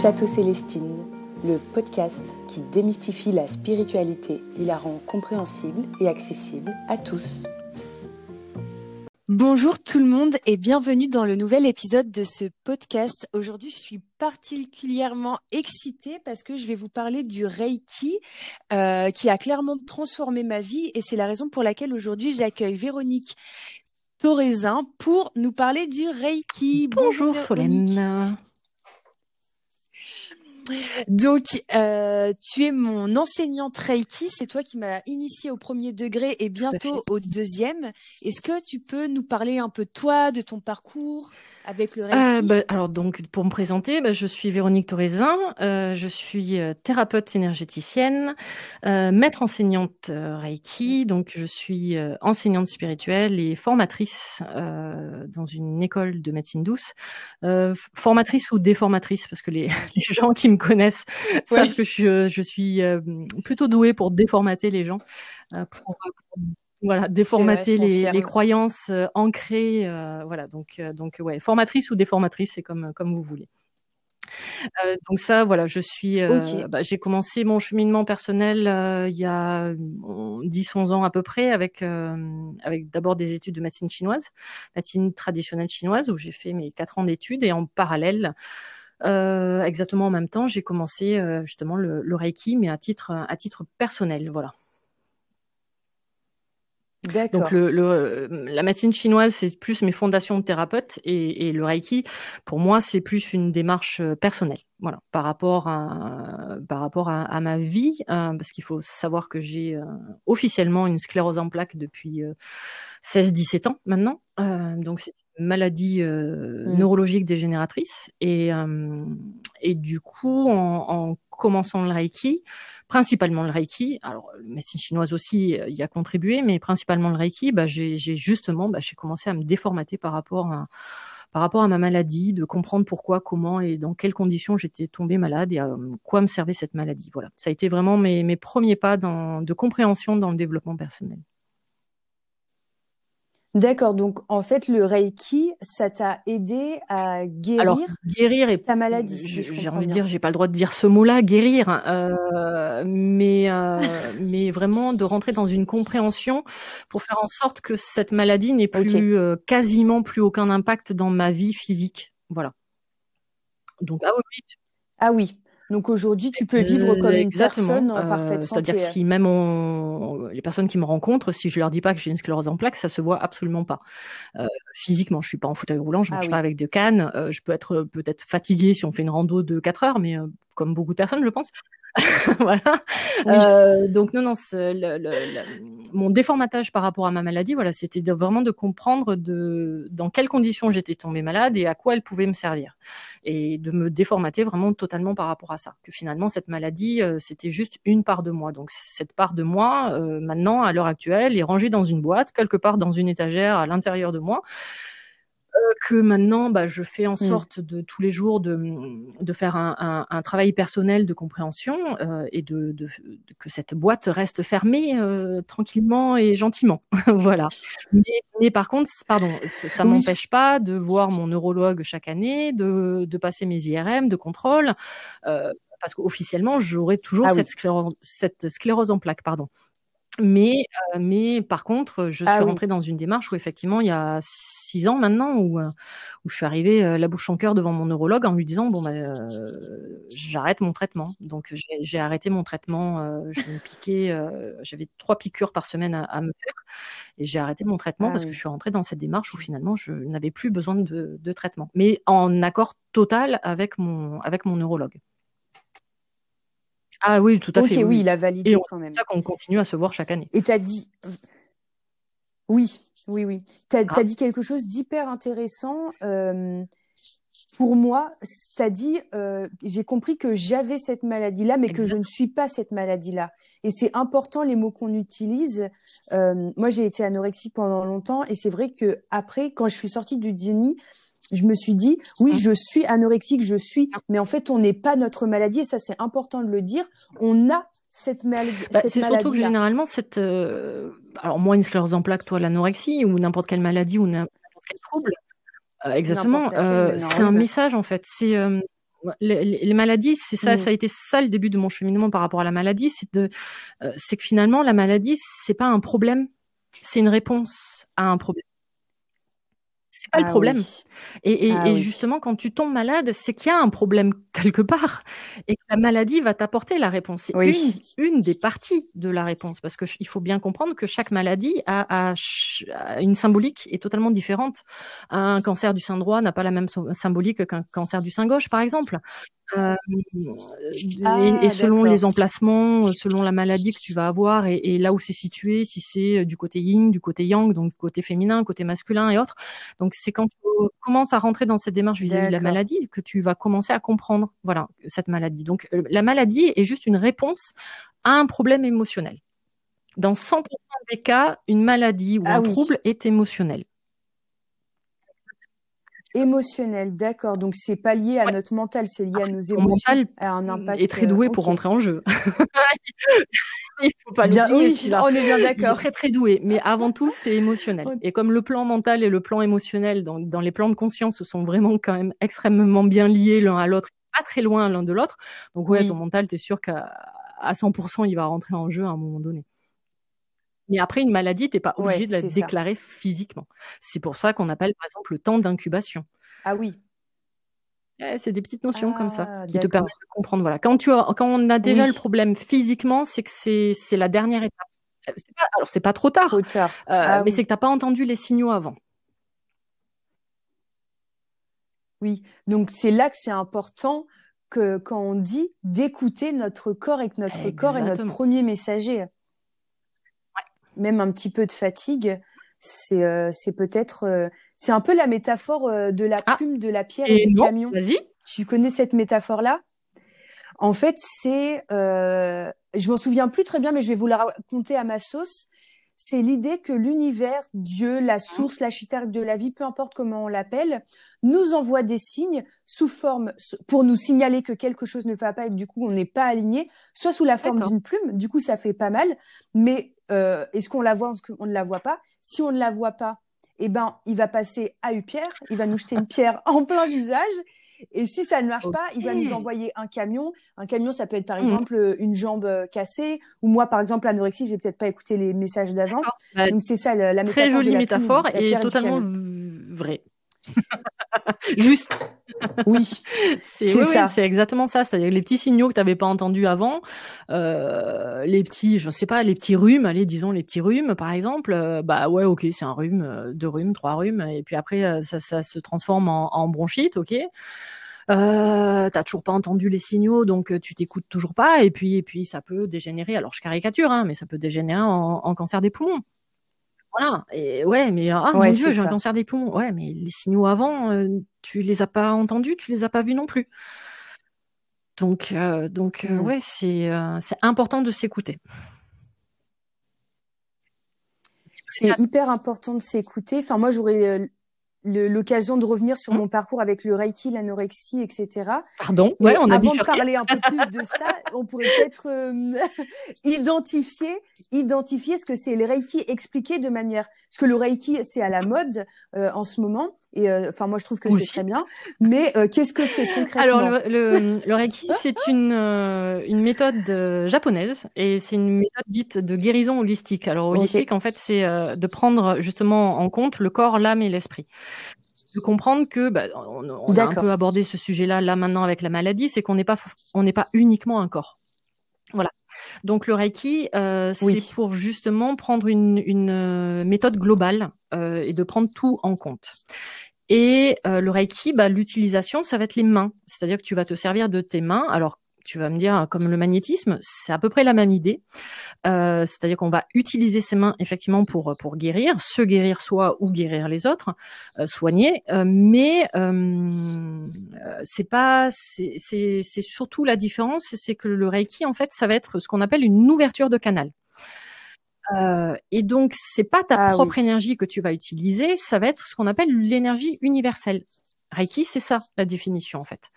Château Célestine, le podcast qui démystifie la spiritualité et la rend compréhensible et accessible à tous. Bonjour tout le monde et bienvenue dans le nouvel épisode de ce podcast. Aujourd'hui, je suis particulièrement excitée parce que je vais vous parler du Reiki euh, qui a clairement transformé ma vie et c'est la raison pour laquelle aujourd'hui j'accueille Véronique Torezin pour nous parler du Reiki. Bonjour, Bonjour Solène. Donc, euh, tu es mon enseignante Reiki, c'est toi qui m'as initié au premier degré et bientôt au deuxième. Est-ce que tu peux nous parler un peu de toi, de ton parcours? Avec le euh, bah, alors donc pour me présenter, bah, je suis Véronique Torezin, euh, je suis euh, thérapeute énergéticienne, euh, maître enseignante Reiki, donc je suis enseignante spirituelle et formatrice dans une école de médecine douce, formatrice ou déformatrice parce que les, les gens qui me connaissent savent que je, je suis plutôt douée pour déformater les gens. Pour, voilà, déformater les, les, croyances euh, ancrées. Euh, voilà, donc, euh, donc ouais, formatrice ou déformatrice, c'est comme, comme vous voulez. Euh, donc ça, voilà, je suis. Bah, j'ai commencé mon cheminement personnel il y a 10-11 ans à peu près, avec avec d'abord des études de médecine chinoise, médecine traditionnelle chinoise, où j'ai fait mes quatre ans d'études et en parallèle. exactement en même temps, j'ai commencé justement le, le, Reiki, mais à titre à titre personnel, voilà. Donc le, le, la médecine chinoise, c'est plus mes fondations de thérapeute et, et le Reiki, pour moi, c'est plus une démarche euh, personnelle. Voilà, par rapport à par rapport à, à ma vie, euh, parce qu'il faut savoir que j'ai euh, officiellement une sclérose en plaques depuis 16-17 ans maintenant. donc c'est une maladie mmh. neurologique dégénératrice et et du coup en, en commençant le Reiki, principalement le Reiki. Alors, la médecine chinoise aussi euh, y a contribué, mais principalement le Reiki, bah, j'ai justement, bah, j'ai commencé à me déformater par rapport à par rapport à ma maladie, de comprendre pourquoi, comment et dans quelles conditions j'étais tombée malade et à quoi me servait cette maladie. Voilà, ça a été vraiment mes, mes premiers pas dans, de compréhension dans le développement personnel. D'accord, donc en fait le Reiki, ça t'a aidé à guérir, Alors, guérir et ta maladie. j'ai envie de dire, j'ai pas le droit de dire ce mot-là, guérir, euh, mais euh, mais vraiment de rentrer dans une compréhension pour faire en sorte que cette maladie n'ait plus euh, quasiment plus aucun impact dans ma vie physique. Voilà. Donc ah oui. Ah oui. Donc aujourd'hui, tu peux vivre comme une personne en euh, parfaite santé. C'est-à-dire que si même les personnes qui me rencontrent, si je leur dis pas que j'ai une sclérose en plaques, ça se voit absolument pas. Euh, physiquement, je suis pas en fauteuil roulant, je ah marche pas avec de cannes. Euh, je peux être peut-être fatiguée si on fait une rando de 4 heures, mais comme beaucoup de personnes, je pense. voilà. Euh, donc non, non, le, le, mon déformatage par rapport à ma maladie, voilà, c'était vraiment de comprendre de dans quelles conditions j'étais tombée malade et à quoi elle pouvait me servir, et de me déformater vraiment totalement par rapport à ça. Que finalement cette maladie, euh, c'était juste une part de moi. Donc cette part de moi, euh, maintenant à l'heure actuelle, est rangée dans une boîte quelque part dans une étagère à l'intérieur de moi que maintenant, bah, je fais en mmh. sorte de tous les jours de, de faire un, un, un travail personnel de compréhension euh, et de, de, que cette boîte reste fermée euh, tranquillement et gentiment. voilà. Mais, mais, par contre, pardon, ça oui. m'empêche pas de voir mon neurologue chaque année, de, de passer mes IRM, de contrôle. Euh, parce qu'officiellement, j'aurai toujours ah cette, oui. sclérose, cette sclérose en plaques, pardon. Mais, euh, mais par contre, je ah suis oui. rentrée dans une démarche où effectivement, il y a six ans maintenant, où, euh, où je suis arrivée euh, la bouche en cœur devant mon neurologue en lui disant bon, bah, euh, j'arrête mon traitement. Donc j'ai arrêté mon traitement. Euh, je me piquais, j'avais trois piqûres par semaine à, à me faire, et j'ai arrêté mon traitement ah parce oui. que je suis rentrée dans cette démarche où finalement je n'avais plus besoin de, de traitement, mais en accord total avec mon avec mon neurologue. Ah oui, tout à okay, fait. Oui, il a validé et quand même. C'est ça qu'on continue à se voir chaque année. Et tu as dit. Oui, oui, oui. Tu as, ah. dit quelque chose d'hyper intéressant. Euh, pour moi, tu as dit, euh, j'ai compris que j'avais cette maladie-là, mais Exactement. que je ne suis pas cette maladie-là. Et c'est important les mots qu'on utilise. Euh, moi, j'ai été anorexique pendant longtemps, et c'est vrai que après, quand je suis sortie du déni, je me suis dit, oui, mmh. je suis anorexique, je suis, mais en fait, on n'est pas notre maladie, et ça, c'est important de le dire. On a cette, mal bah, cette maladie. C'est surtout que généralement, cette, euh, alors moi, une sclérose en plaques, toi, l'anorexie, ou n'importe quelle maladie, ou n'importe quel trouble, euh, exactement, euh, c'est un message, en fait. C'est, les, maladies, c'est ça, ça a été ça le début de mon cheminement par rapport à la maladie, c'est de, c'est que finalement la maladie, c'est pas un problème, c'est une réponse à un problème c'est pas le ah problème. Et, ah justement, quand tu tombes malade, c'est qu'il y a un problème quelque part et que la maladie va t'apporter la réponse. C'est une, des parties de la réponse parce qu'il faut bien comprendre que chaque maladie a, une symbolique est totalement différente. Un cancer du sein droit n'a pas la même symbolique qu'un cancer du sein gauche, par exemple. Euh, ah, et, selon les emplacements, euh, selon la maladie que tu vas avoir et, et là où c'est situé, si c'est euh, du côté yin, du côté yang, donc du côté féminin, côté masculin et autres. Donc c'est quand tu commences à rentrer dans cette démarche vis-à-vis de la maladie que tu vas commencer à comprendre, voilà, cette maladie. Donc la maladie est juste une réponse à un problème émotionnel. Dans 100% des cas, une maladie ou ah un trouble est émotionnel. Émotionnel, d'accord. Donc c'est pas lié à notre mental, c'est lié à nos émotions, mental à un impact. Est très doué euh, pour rentrer en jeu. Il faut pas bien, oui, on est bien d'accord. Très très doué, mais avant tout c'est émotionnel. Et comme le plan mental et le plan émotionnel dans, dans les plans de conscience sont vraiment quand même extrêmement bien liés l'un à l'autre, pas très loin l'un de l'autre. Donc ouais, ton mental, t'es sûr qu'à à 100% il va rentrer en jeu à un moment donné. Mais après, une maladie, t'es pas obligé de la déclarer physiquement. C'est pour ça qu'on appelle, par exemple, le temps d'incubation. Ah oui. c'est des petites notions comme ça ah, qui te permettent de comprendre. Voilà. Quand, tu as, quand on a déjà le problème physiquement, c'est que c'est la dernière étape. Euh, pas, alors, c'est pas trop tard, euh, ah mais c'est que tu n'as pas entendu les signaux avant. Oui, donc c'est là que c'est important que quand on dit d'écouter notre corps et que notre corps est notre premier messager même un petit peu de fatigue, c'est euh, c'est peut-être euh, c'est un peu la métaphore euh, de la ah. plume, de la pierre et, du camion. Vas-y. Tu connais cette métaphore là En fait, c'est je m'en souviens plus très bien, mais je vais vous la raconter à ma sauce. C'est l'idée que l'univers, Dieu, la source, la de la vie, peu importe comment on l'appelle, nous envoie des signes sous forme pour nous signaler que quelque chose ne va pas et que du coup on n'est pas aligné, soit sous la forme d'une plume, du coup ça fait pas mal, mais euh, est-ce qu'on la voit, est-ce qu'on ne la voit pas? Si on ne la voit pas, eh ben, il va passer à Upierre, il va nous jeter une pierre en plein visage. Et si ça ne marche pas, il va nous envoyer un camion. Un camion, ça peut être par mmh. exemple une jambe euh, cassée. Ou moi, par exemple, l'anorexie, j'ai peut-être pas écouté les messages d'avant. Bah, Donc c'est ça la, métaphore. Très jolie métaphore et totalement vraie. Juste. Oui, c'est ça. c'est exactement ça. C'est-à-dire les petits signaux que tu n'avais pas entendus avant, euh, les petits, je sais pas, les petits rhumes, allez, disons les petits rhumes, par exemple. Euh, bah ouais, ok, c'est un rhume, euh, deux rhumes, trois rhumes, et puis après ça, ça se transforme en, en bronchite, ok. Euh, t'as toujours pas entendu les signaux, donc tu t'écoutes toujours pas, et puis et puis ça peut dégénérer. Alors je caricature, hein, mais ça peut dégénérer en, en cancer des poumons. Voilà. Et ouais, mais ah mon dieu, j'ai un cancer des poumons. Ouais, mais les signaux avant, euh, tu les as pas entendus, tu les as pas vus non plus. Donc, euh, donc euh, mmh. ouais, c'est c'est important de s'écouter. C'est hyper important de s'écouter. Enfin, moi, j'aurais l'occasion de revenir sur mmh. mon parcours avec le Reiki, l'anorexie, etc. Pardon. Ouais, on a avant de parler un peu plus de ça, on pourrait peut-être euh, identifier, identifier ce que c'est le Reiki, expliquer de manière, parce que le Reiki c'est à la mode euh, en ce moment, et euh, enfin moi je trouve que c'est très bien, mais qu'est-ce que c'est concrètement? Alors le, le, Reiki c'est une une méthode japonaise et c'est une méthode dite de guérison holistique. Alors holistique en fait c'est de prendre justement en compte le corps, l'âme et l'esprit. De comprendre que bah, on, a un peu abordé ce sujet-là là maintenant avec la maladie, c'est qu'on n'est pas on n'est pas uniquement un corps. Voilà. Donc le Reiki, euh, c'est pour justement prendre une, une euh, méthode globale euh, et de prendre tout en compte. Et euh, le Reiki, bah, l'utilisation, ça va être les mains. C'est-à-dire que tu vas te servir de tes mains. Alors tu vas me dire, comme le magnétisme, c'est à peu près la même idée. Euh, c'est-à-dire qu'on va utiliser ses mains effectivement pour pour guérir, se guérir soi ou guérir les autres, euh, soigner. Euh, mais c'est pas, c'est c'est surtout la différence, c'est que le Reiki en fait, ça va être ce qu'on appelle une ouverture de canal. Euh, et donc, c'est pas ta ah propre énergie que tu vas utiliser, ça va être ce qu'on appelle l'énergie universelle. Reiki, c'est ça la définition en fait.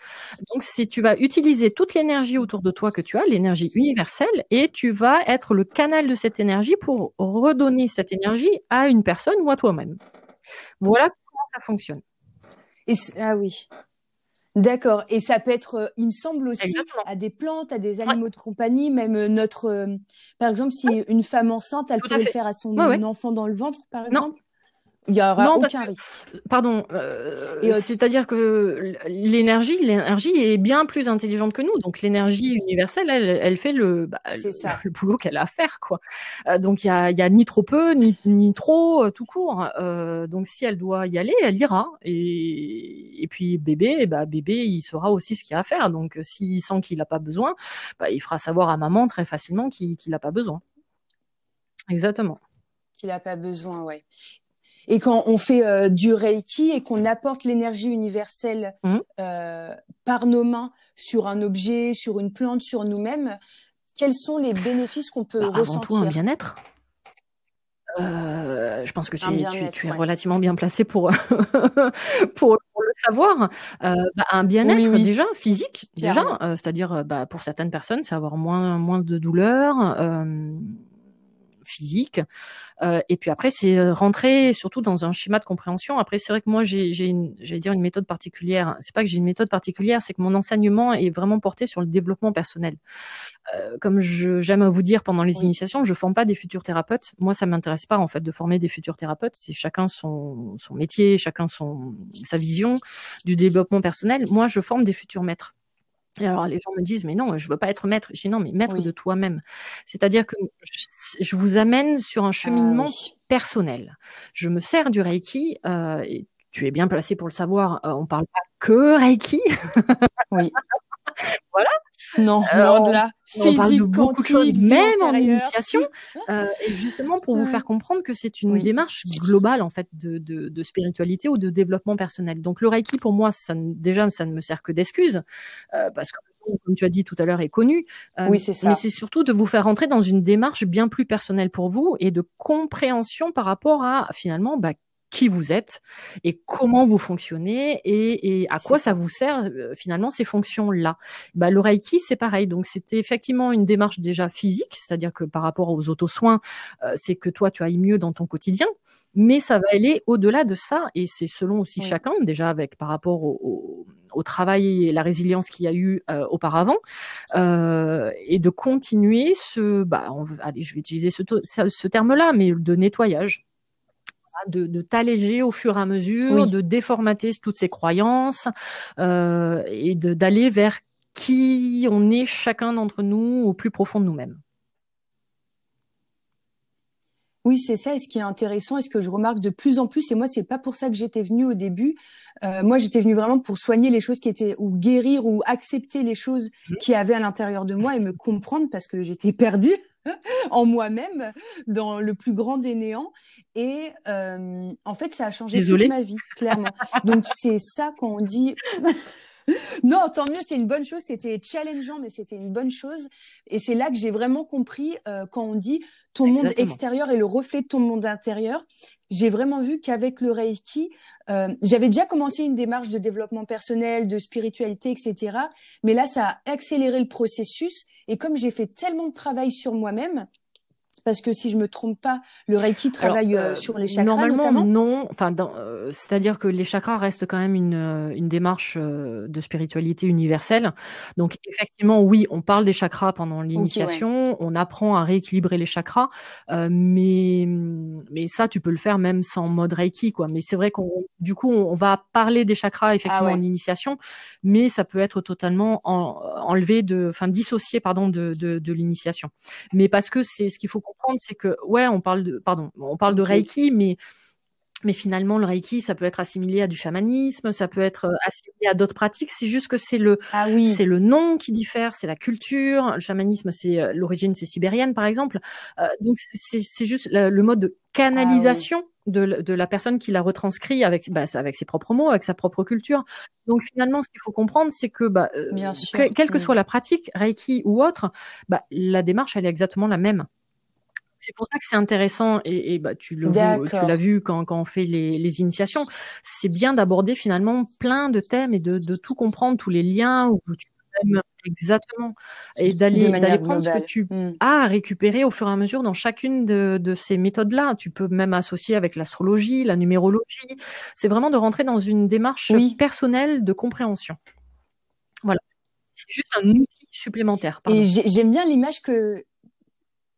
Donc, si tu vas utiliser toute l'énergie autour de toi que tu as, l'énergie universelle, et tu vas être le canal de cette énergie pour redonner cette énergie à une personne ou à toi-même. Voilà comment ça fonctionne. Et ah oui. D'accord. Et ça peut être, euh, il me semble aussi, à des plantes, à des animaux de compagnie, même euh, notre, euh, par exemple, si une femme enceinte, elle pourrait le faire à son enfant dans le ventre, par exemple? Il n'y aura aucun risque. Pardon, euh, c'est-à-dire que l'énergie, l'énergie est bien plus intelligente que nous. Donc l'énergie universelle, elle, elle fait le, bah, le, boulot qu'elle a à faire, quoi. Euh, donc il y a, y a ni trop peu, ni, ni trop, euh, tout court. Euh, donc si elle doit y aller, elle ira. Et, et puis bébé, bah bébé, il saura aussi ce qu'il a à faire. Donc s'il sent qu'il n'a pas besoin, bah, il fera savoir à maman très facilement qu'il n'a pas besoin. Exactement qu'il n'a pas besoin, ouais. Et quand on fait euh, du Reiki et qu'on apporte l'énergie universelle mmh. euh, par nos mains sur un objet, sur une plante, sur nous-mêmes, quels sont les bénéfices qu'on peut bah, ressentir Avant tout, un bien-être. Euh, je pense que tu, es, tu, es relativement bien placé pour, pour, le savoir. Euh, bah, un bien-être déjà physique, déjà, euh, c'est-à-dire bah, pour certaines personnes, c'est avoir moins, moins de douleur physique. Euh, et puis après, c'est euh, rentrer surtout dans un schéma de compréhension. Après, c'est vrai que moi, j'ai, j'allais dire une méthode particulière. C'est pas que j'ai une méthode particulière, c'est que mon enseignement est vraiment porté sur le développement personnel. Euh, comme j'aime vous dire pendant les initiations, je forme pas des futurs thérapeutes. Moi, ça m'intéresse pas en fait de former des futurs thérapeutes. C'est chacun son, son métier, chacun son sa vision du développement personnel. Moi, je forme des futurs maîtres. Et alors les gens me disent mais non, je veux pas être maître. Je dis non, mais maître de toi-même. C'est-à-dire que je vous amène sur un ah cheminement personnel. Je me sers du Reiki. Euh, et tu es bien placé pour le savoir. Euh, on parle pas que Reiki. oui. voilà. Non, non de là. Physique, on parle de beaucoup de choses, même en initiation. Euh, et justement pour vous faire comprendre que c'est une démarche globale en fait de, de, de, spiritualité ou de développement personnel. Donc le Reiki pour moi, ça, déjà ça ne me sert que d'excuse euh, parce que comme tu as dit tout à l'heure, est connu. Euh, oui, c'est ça. Mais c'est surtout de vous faire rentrer dans une démarche bien plus personnelle pour vous et de compréhension par rapport à finalement bah, qui vous êtes et comment vous fonctionnez et, et à quoi ça. vous sert euh, finalement ces fonctions-là. Bah, le Reiki, c'est pareil. Donc c'était effectivement une démarche déjà physique, c'est-à-dire que par rapport aux auto-soins, euh, c'est que toi tu ailles mieux dans ton quotidien, mais ça va aller au-delà de ça et c'est selon aussi chacun, déjà avec par rapport au, au, travail et la résilience qu'il y a eu euh, auparavant, euh, et de continuer ce, bah, on, allez, je vais utiliser ce, ce terme-là, mais de nettoyage de, t'alléger au fur et à mesure, de déformater toutes ces croyances euh, et d'aller vers qui on est chacun d'entre nous au plus profond de nous-mêmes. Oui, c'est ça. Et ce qui est intéressant, et ce que je remarque de plus en plus, et moi, c'est pas pour ça que j'étais venue au début. Euh, moi, j'étais venue vraiment pour soigner les choses qui étaient, ou guérir, ou accepter les choses mmh. qui avaient à l'intérieur de moi et me comprendre parce que j'étais perdue. en moi-même dans le plus grand des néants. Et euh, en fait ça a changé toute ma vie clairement. Donc c'est ça quand on dit non tant mieux c'est une bonne chose. C'était challengeant mais c'était une bonne chose. Et c'est là que j'ai vraiment compris euh, quand on dit ton monde extérieur est le reflet de ton monde intérieur j'ai vraiment vu qu'avec le Reiki, euh, j'avais déjà commencé une démarche de développement personnel, de spiritualité, etc. Mais là, ça a accéléré le processus. Et comme j'ai fait tellement de travail sur moi-même, parce que si je me trompe pas, le Reiki travaille euh, sur les chakras Normalement, non. Enfin, euh, c'est-à-dire que les chakras restent quand même une, euh, une démarche de spiritualité universelle. Donc, effectivement, oui, on parle des chakras pendant l'initiation. On apprend à rééquilibrer les chakras, mais mais ça, tu peux le faire même sans mode Reiki, quoi. Mais c'est vrai qu'on, du coup, on, va parler des chakras effectivement ah en initiation, mais ça peut être totalement enlevé de, enfin dissocié, pardon, de de, de l'initiation. Mais parce que c'est ce qu'il faut comprendre, c'est que ouais, on parle de, pardon, on parle de Reiki, mais mais finalement, le Reiki, ça peut être assimilé à du chamanisme, ça peut être euh, assimilé à d'autres pratiques. C'est juste que c'est le, ah oui. c'est le nom qui diffère, c'est la culture. Le chamanisme, c'est euh, l'origine, c'est sibérienne, par exemple. Euh, donc c'est juste le, mode de canalisation ah de, de, la personne qui l'a retranscrit avec, bah, avec ses propres mots, avec sa propre culture. Donc finalement, ce qu'il faut comprendre, c'est que, bah, quelle que soit la pratique, Reiki ou autre, bah, la démarche, elle est exactement la même. C'est pour ça que c'est intéressant et, et bah, tu l'as vu quand, quand on fait les, les initiations. C'est bien d'aborder finalement plein de thèmes et de, de tout comprendre, tous les liens où tu exactement et d'aller prendre ce que tu mmh. as à récupérer au fur et à mesure dans chacune de, de ces méthodes là tu peux même associer avec l'astrologie la numérologie c'est vraiment de rentrer dans une démarche personnelle de compréhension C'est juste un outil supplémentaire. Et j'aime bien l'image que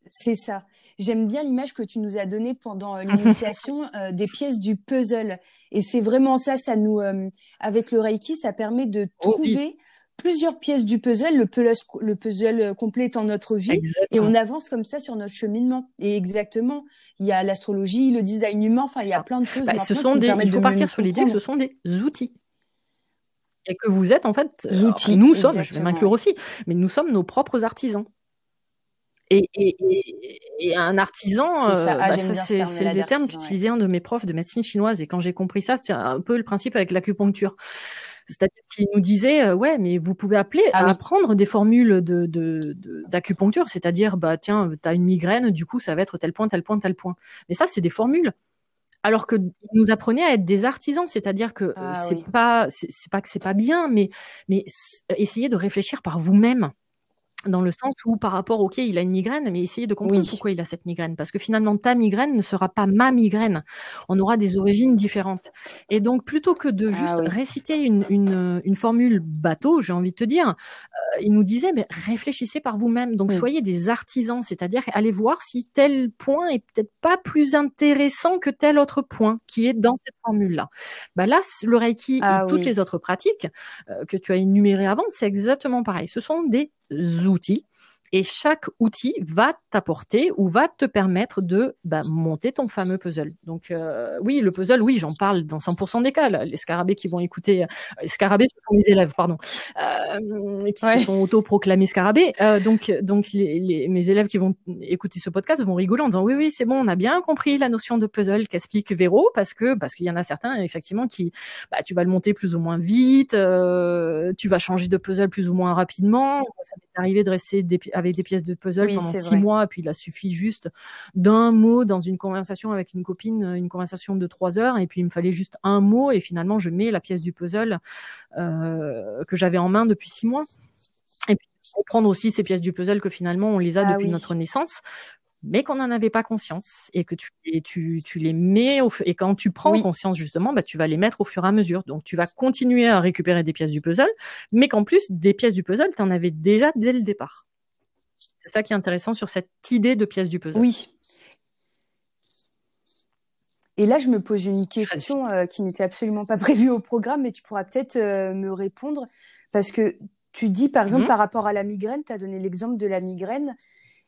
c'est ça. J'aime bien l'image que tu nous as donnée pendant euh, l'initiation euh, des pièces du puzzle. Et c'est vraiment ça, ça nous, euh, avec le Reiki, ça permet de oh trouver plusieurs pièces du puzzle, le puzzle, le puzzle complet en notre vie, et on avance comme ça sur notre cheminement. Et exactement, il y a l'astrologie, le design humain, enfin, il y a plein de choses. Bah, ce sont des, il faut partir sur l'idée que ce sont des outils et que vous êtes en fait, outils, nous sommes, je vais m'inclure aussi, mais nous sommes nos propres artisans. Et, et, un artisan, c'est euh, ah, bah, le terme qu'utilisait un de mes profs de médecine chinoise. Et quand j'ai compris ça, c'était un peu le principe avec l'acupuncture. C'est-à-dire qu'il nous disait, euh, ouais, mais vous pouvez appeler, à ah apprendre des formules de, d'acupuncture, c'est-à-dire, bah tiens, tu as une migraine, du coup, ça va être tel point, tel point, tel point. Mais ça, c'est des formules. Alors que nous apprenait à être des artisans, c'est-à-dire que ah c'est pas, c'est pas que c'est pas bien, mais mais essayez de réfléchir par vous-même dans le sens où par rapport, ok, il a une migraine, mais essayez de comprendre pourquoi il a cette migraine. Parce que finalement, ta migraine ne sera pas ma migraine. On aura des origines différentes. Et donc, plutôt que de ah juste réciter une, une, une, formule bateau, j'ai envie de te dire, euh, il nous disait, mais réfléchissez par vous-même. Donc, soyez des artisans, c'est-à-dire allez voir si tel point est peut-être pas plus intéressant que tel autre point qui est dans cette formule-là. Bah là, le Reiki et ah toutes les autres pratiques euh, que tu as énumérées avant, c'est exactement pareil. Ce sont des outils et chaque outil va t'apporter ou va te permettre de bah, monter ton fameux puzzle. Donc euh, oui, le puzzle, oui, j'en parle dans 100% des cas. Les scarabées qui vont écouter, euh, les scarabées ce sont mes élèves, pardon, euh, qui se sont auto-proclamés scarabées. Euh, donc donc les, les, mes élèves qui vont écouter ce podcast vont rigoler en disant oui oui c'est bon, on a bien compris la notion de puzzle qu'explique Véro parce que parce qu'il y en a certains effectivement qui bah, tu vas le monter plus ou moins vite, tu vas changer de puzzle plus ou moins rapidement. Ça m'est arrivé de rester des, avec des pièces de puzzle pendant six mois, et puis il a suffi juste d'un mot dans une conversation avec une copine, une conversation de trois heures, et puis il me fallait juste un mot, et finalement je mets la pièce du puzzle euh, que j'avais en main depuis six mois. Et puis comprendre aussi ces pièces du puzzle que finalement on les a ah depuis notre naissance mais qu'on n'en avait pas conscience et que tu, tu, tu les mets au, et quand tu prends conscience justement, bah, tu vas les mettre au fur et à mesure. Donc tu vas continuer à récupérer des pièces du puzzle, mais qu'en plus des pièces du puzzle, tu en avais déjà dès le départ. C'est ça qui est intéressant sur cette idée de pièce du puzzle. Oui. Et là, je me pose une question euh, qui n'était absolument pas prévue au programme, mais tu pourras peut-être euh, me répondre. Parce que tu dis, par exemple, mhm. par rapport à la migraine, tu as donné l'exemple de la migraine.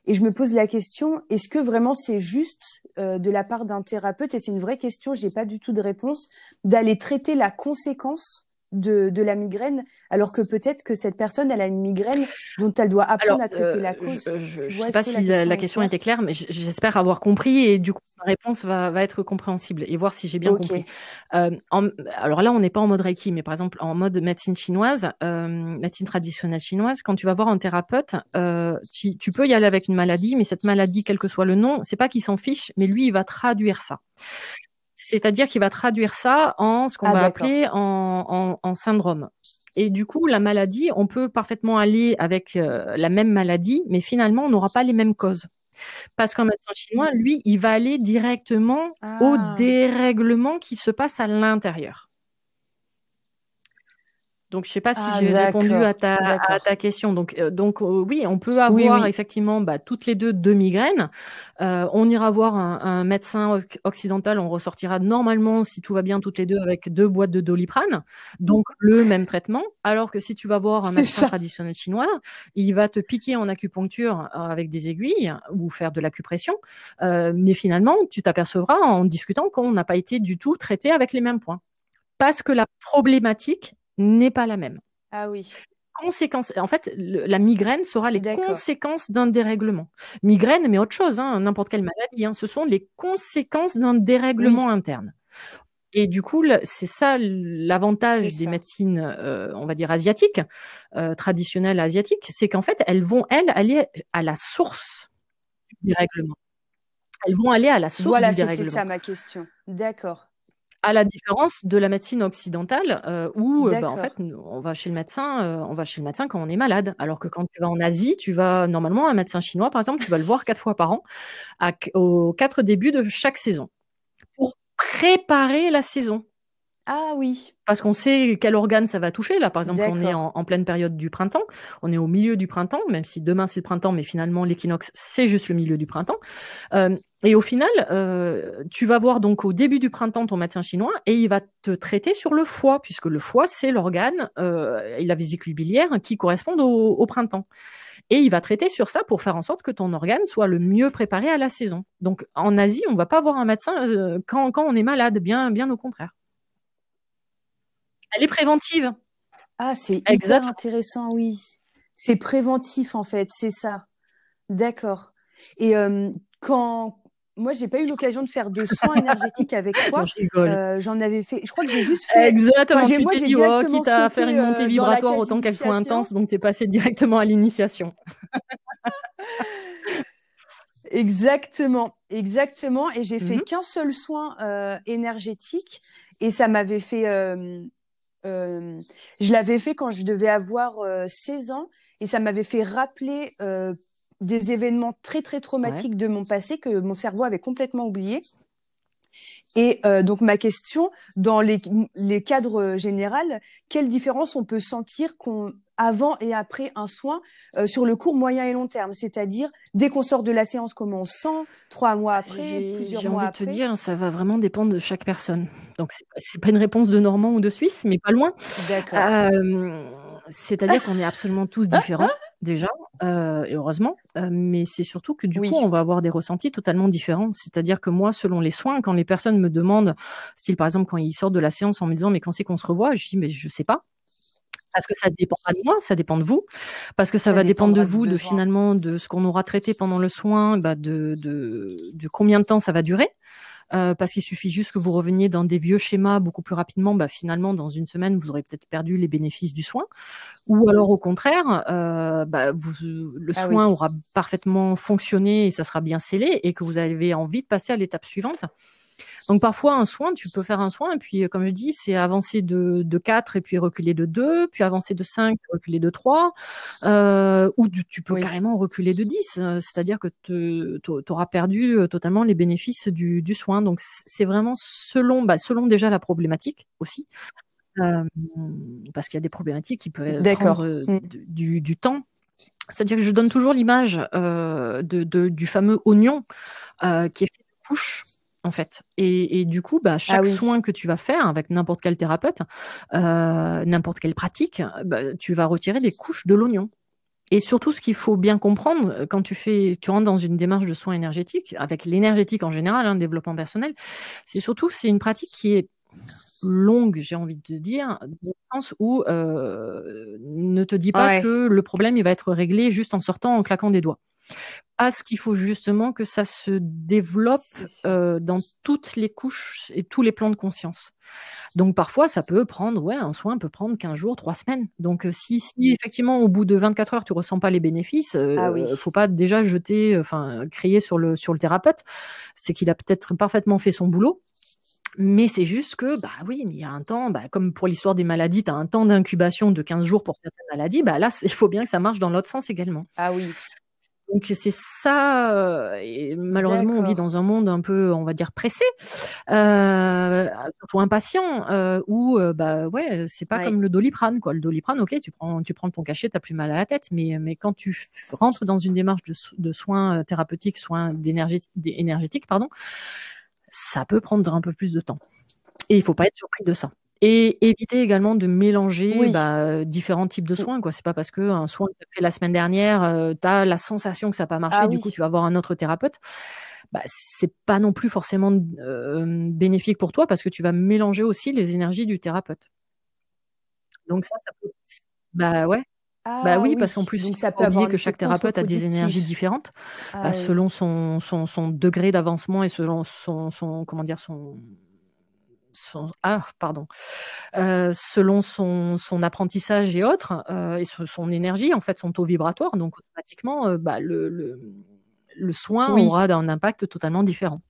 Et je me pose la question, est-ce que vraiment c'est juste euh, de la part d'un thérapeute, et c'est une vraie question, j'ai pas du tout de réponse, d'aller traiter la conséquence de, de la migraine, alors que peut-être que cette personne, elle a une migraine dont elle doit apprendre à traiter la euh, cause. Je ne sais pas si la, question, était claire, mais j'espère avoir compris et du coup, ma réponse va, va être compréhensible et voir si j'ai bien compris. Euh, en, alors là, on n'est pas en mode Reiki, mais par exemple, en mode médecine chinoise, euh, médecine traditionnelle chinoise, quand tu vas voir un thérapeute, tu, tu peux y aller avec une maladie, mais cette maladie, quel que soit le nom, c'est pas qu'il s'en fiche, mais lui, il va traduire ça. C'est-à-dire qu'il va traduire ça en ce qu'on ah, va appeler en, en, syndrome. Et du coup, la maladie, on peut parfaitement aller avec euh, la même maladie, mais finalement, on n'aura pas les mêmes causes. Parce qu'un médecin chinois, lui, il va aller directement au ah. dérèglement qui se passe à l'intérieur. Donc, je sais pas si ah, j'ai répondu à ta, à ta question. Donc, euh, donc euh, oui, on peut avoir effectivement bah, toutes les deux deux migraines. Euh, on ira voir un, un, médecin occidental, on ressortira normalement, si tout va bien, toutes les deux avec deux boîtes de doliprane, donc le même traitement. Alors que si tu vas voir un médecin traditionnel chinois, il va te piquer en acupuncture avec des aiguilles ou faire de l'acupression. mais finalement, tu t'apercevras en discutant qu'on n'a pas été du tout traité avec les mêmes points. Parce que la problématique n'est pas la même. Ah oui. Conséquences. En fait, la migraine sera les conséquences d'un dérèglement. Migraine, mais autre chose, hein, n'importe quelle maladie. Hein, ce sont les conséquences d'un dérèglement interne. Et du coup, c'est ça l'avantage des médecines, euh, on va dire asiatiques, euh, traditionnelles asiatiques, c'est qu'en fait, elles vont elles aller à la source du dérèglement. Elles vont aller à la source du dérèglement. Voilà, c'était ça ma question. D'accord à la différence de la médecine occidentale euh, où euh, bah, en fait on va chez le médecin euh, on va chez le médecin quand on est malade. Alors que quand tu vas en Asie tu vas normalement un médecin chinois par exemple tu vas le voir quatre fois par an aux quatre débuts de chaque saison pour préparer la saison Ah oui. Parce qu'on sait quel organe ça va toucher. Là, par exemple, on est en, pleine période du printemps. On est au milieu du printemps, même si demain c'est le printemps, mais finalement l'équinoxe c'est juste le milieu du printemps. Euh, et au final, euh, tu vas voir donc au début du printemps ton médecin chinois et il va te traiter sur le foie, puisque le foie c'est l'organe euh, et la vésicule biliaire qui correspondent au, printemps. Et il va traiter sur ça pour faire en sorte que ton organe soit le mieux préparé à la saison. Donc en Asie, on va pas voir un médecin quand, quand on est malade, bien, bien au contraire. Elle est préventive. Ah, c'est hyper intéressant, oui. C'est préventif en fait, c'est ça. D'accord. Et euh, quand moi j'ai pas eu l'occasion de faire de soins énergétiques avec toi, euh, j'en avais fait. Je crois que j'ai juste fait. Exactement. Enfin, moi, t'es dit, oh, quitte à faire une montée euh, vibratoire autant qu'elle soit intense, donc t'es passé directement à l'initiation. Exactement, exactement. Et j'ai fait mhm. qu'un seul soin énergétique et ça m'avait fait euh, je l'avais fait quand je devais avoir 16 euh, ans et ça m'avait fait rappeler euh, des événements très très traumatiques de mon passé que mon cerveau avait complètement oublié. Et donc ma question, dans les, les cadres généraux, quelle différence on peut sentir qu'on avant et après un soin euh, sur le court, moyen et long terme. C'est-à-dire, dès qu'on sort de la séance, comment on sent, trois mois après, plusieurs mois après. J'ai envie de te dire, ça va vraiment dépendre de chaque personne. Donc, c'est pas une réponse de Normand ou de Suisse, mais pas loin. D'accord. Euh, c'est-à-dire qu'on est absolument tous différents, déjà, euh, et heureusement. mais c'est surtout que du coup, on va avoir des ressentis totalement différents. C'est-à-dire que moi, selon les soins, quand les personnes me demandent, style par exemple quand ils sortent de la séance en me disant mais quand c'est qu'on se revoit, je dis mais je sais pas parce que ça dépend pas de moi, ça dépend de vous, parce que ça, va dépendre de vous, de finalement de ce qu'on aura traité pendant le soin, bah de, de, de combien de temps ça va durer. Euh, parce qu'il suffit juste que vous reveniez dans des vieux schémas beaucoup plus rapidement, bah, finalement, dans une semaine, vous aurez peut-être perdu les bénéfices du soin. Ou alors, au contraire, euh, bah, vous, le ah soin aura parfaitement fonctionné et ça sera bien scellé et que vous avez envie de passer à l'étape suivante. Donc parfois un soin, tu peux faire un soin et puis euh, comme je dis, c'est avancer de, de 4 et puis reculer de 2, puis avancer de 5 et reculer de 3, euh, ou tu peux carrément reculer de 10, euh, c'est-à-dire que tu auras perdu totalement les bénéfices du, du soin. Donc c'est vraiment selon, bah, selon déjà la problématique aussi. Euh, parce qu'il y a des problématiques qui peuvent prendre mmh. du, du temps c'est-à-dire que je donne toujours l'image euh, de, de, du fameux oignon euh, qui est fait de couches en fait. Et, du coup, bah, chaque ah soin que tu vas faire avec n'importe quel thérapeute, euh, n'importe quelle pratique, bah, tu vas retirer des couches de l'oignon. Et surtout, ce qu'il faut bien comprendre quand tu fais, tu rentres dans une démarche de soins énergétiques, avec l'énergétique en général, hein, développement personnel, c'est surtout c'est une pratique qui est longue, j'ai envie de dire, dans le sens où euh, ne te dis pas que le problème il va être réglé juste en sortant en claquant des doigts parce qu'il faut justement que ça se développe euh, dans toutes les couches et tous les plans de conscience. Donc parfois, ça peut prendre, ouais, un soin peut prendre 15 jours, 3 semaines. Donc euh, si, si effectivement au bout de 24 heures tu ressens pas les bénéfices, euh, ah oui. faut pas déjà jeter, enfin crier sur le sur le thérapeute. C'est qu'il a peut-être parfaitement fait son boulot. Mais c'est juste que, bah oui, mais il y a un temps, bah, comme pour l'histoire des maladies, tu as un temps d'incubation de 15 jours pour certaines maladies, bah là, il faut bien que ça marche dans l'autre sens également. Ah oui. Donc c'est ça. Euh, et malheureusement, on vit dans un monde un peu, on va dire, pressé, euh, surtout impatient, euh, où euh, bah ouais, c'est pas comme le doliprane quoi. Le doliprane, ok, tu prends, tu prends ton cachet, t'as plus mal à la tête, mais mais quand tu rentres dans une démarche de, de soins thérapeutiques, soins énergétiques, pardon, ça peut prendre un peu plus de temps. Et il faut pas être surpris de ça. Et éviter également de mélanger bah, différents types de mmh. soins. Quoi. C'est pas parce que un soin que tu as fait la semaine dernière, euh, tu as la sensation que ça n'a pas marché, ah du coup tu vas voir un autre thérapeute. Bah, c'est pas non plus forcément euh, bénéfique pour toi parce que tu vas mélanger aussi les énergies du thérapeute. Donc ça, ça peut... Bah ouais. bah ah oui, parce qu'en plus, Donc, ça peut oublier que chaque thérapeute a des énergies différentes ah bah, selon son, son, son degré d'avancement et selon son, son, comment dire, son, son, ah, pardon, euh, selon son, son, apprentissage et autres, euh, et son, énergie, en fait, son taux vibratoire. Donc, automatiquement, euh, bah, le, le, le, soin aura un impact totalement différent.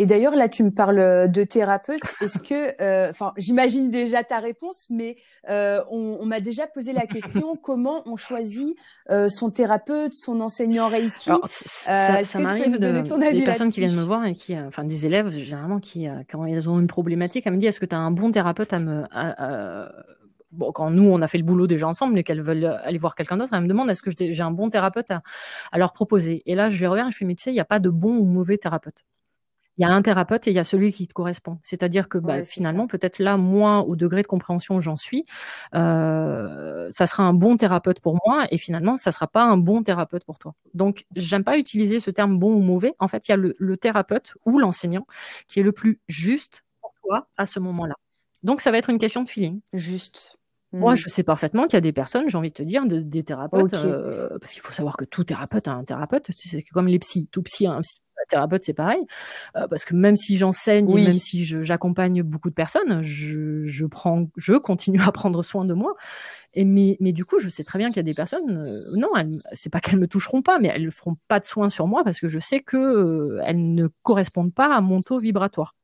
Et d'ailleurs, là, tu me parles de thérapeute. Est-ce que, euh, enfin, j'imagine déjà ta réponse, mais euh, on, m'a déjà posé la question comment on choisit euh, son thérapeute, son enseignant Reiki? Ça, ça m'arrive de des personnes qui viennent me voir et qui, enfin, des élèves généralement qui, quand ils ont une problématique, elles me disent est-ce que tu as un bon thérapeute à me bon, quand nous, on a fait le boulot déjà ensemble et qu'elles veulent aller voir quelqu'un d'autre, elles me demandent est-ce que j'ai un bon thérapeute à, à, leur proposer? Et là, je les regarde je fais, mais tu sais, il n'y a pas de bon ou mauvais thérapeute il y a un thérapeute et il y a celui qui te correspond. C'est-à-dire que bah, finalement, peut-être là, moi, au degré de compréhension où j'en suis, euh, ça sera un bon thérapeute pour moi et finalement, ça sera pas un bon thérapeute pour toi. Donc, j'aime pas utiliser ce terme bon ou mauvais. En fait, il y a le, le thérapeute ou l'enseignant qui est le plus juste pour toi à ce moment-là. Donc, ça va être une question de feeling. Juste. Moi, hmm. je sais parfaitement qu'il y a des personnes, j'ai envie de te dire, des, thérapeutes, euh, parce qu'il faut savoir que tout thérapeute a un thérapeute, c'est comme les psys, tout psy a un psy thérapeute, c'est pareil. Euh, parce que même si j'enseigne, même si j'accompagne beaucoup de personnes, je, je, prends, je continue à prendre soin de moi. Et mais, mais du coup, je sais très bien qu'il y a des personnes, euh, non, c'est pas qu'elles me toucheront pas, mais elles ne feront pas de soins sur moi parce que je sais que euh, elles ne correspondent pas à mon taux vibratoire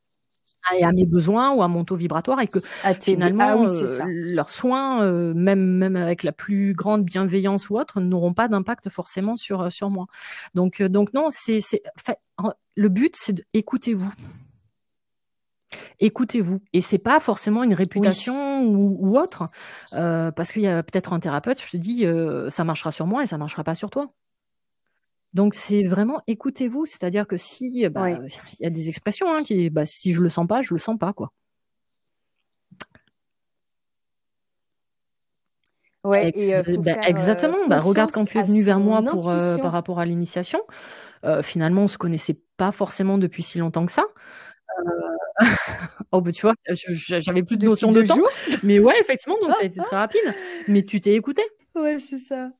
et à mes besoins ou à mon taux vibratoire et que finalement ah euh, leurs soins euh, même même avec la plus grande bienveillance ou autre n'auront pas d'impact forcément sur euh, sur moi. Donc donc non c'est c'est le but c'est d'écoutez-vous écoutez-vous. Et c'est pas forcément une réputation ou, ou, autre parce qu'il y a peut-être un thérapeute je te dis ça marchera sur moi et ça marchera pas sur toi donc c'est vraiment écoutez-vous, c'est-à-dire que si bah, il y a des expressions hein, qui bah, si je le sens pas, je le sens pas quoi. Ouais, et, euh, bah, exactement. bah, regarde quand tu es venu vers moi pour euh, par rapport à l'initiation. Euh, finalement, on se connaissait pas forcément depuis si longtemps que ça. oh, bah, tu vois, j'avais plus de notion de temps. Mais ouais, effectivement, donc ça a été très rapide. Mais tu t'es écouté. Ouais, c'est ça.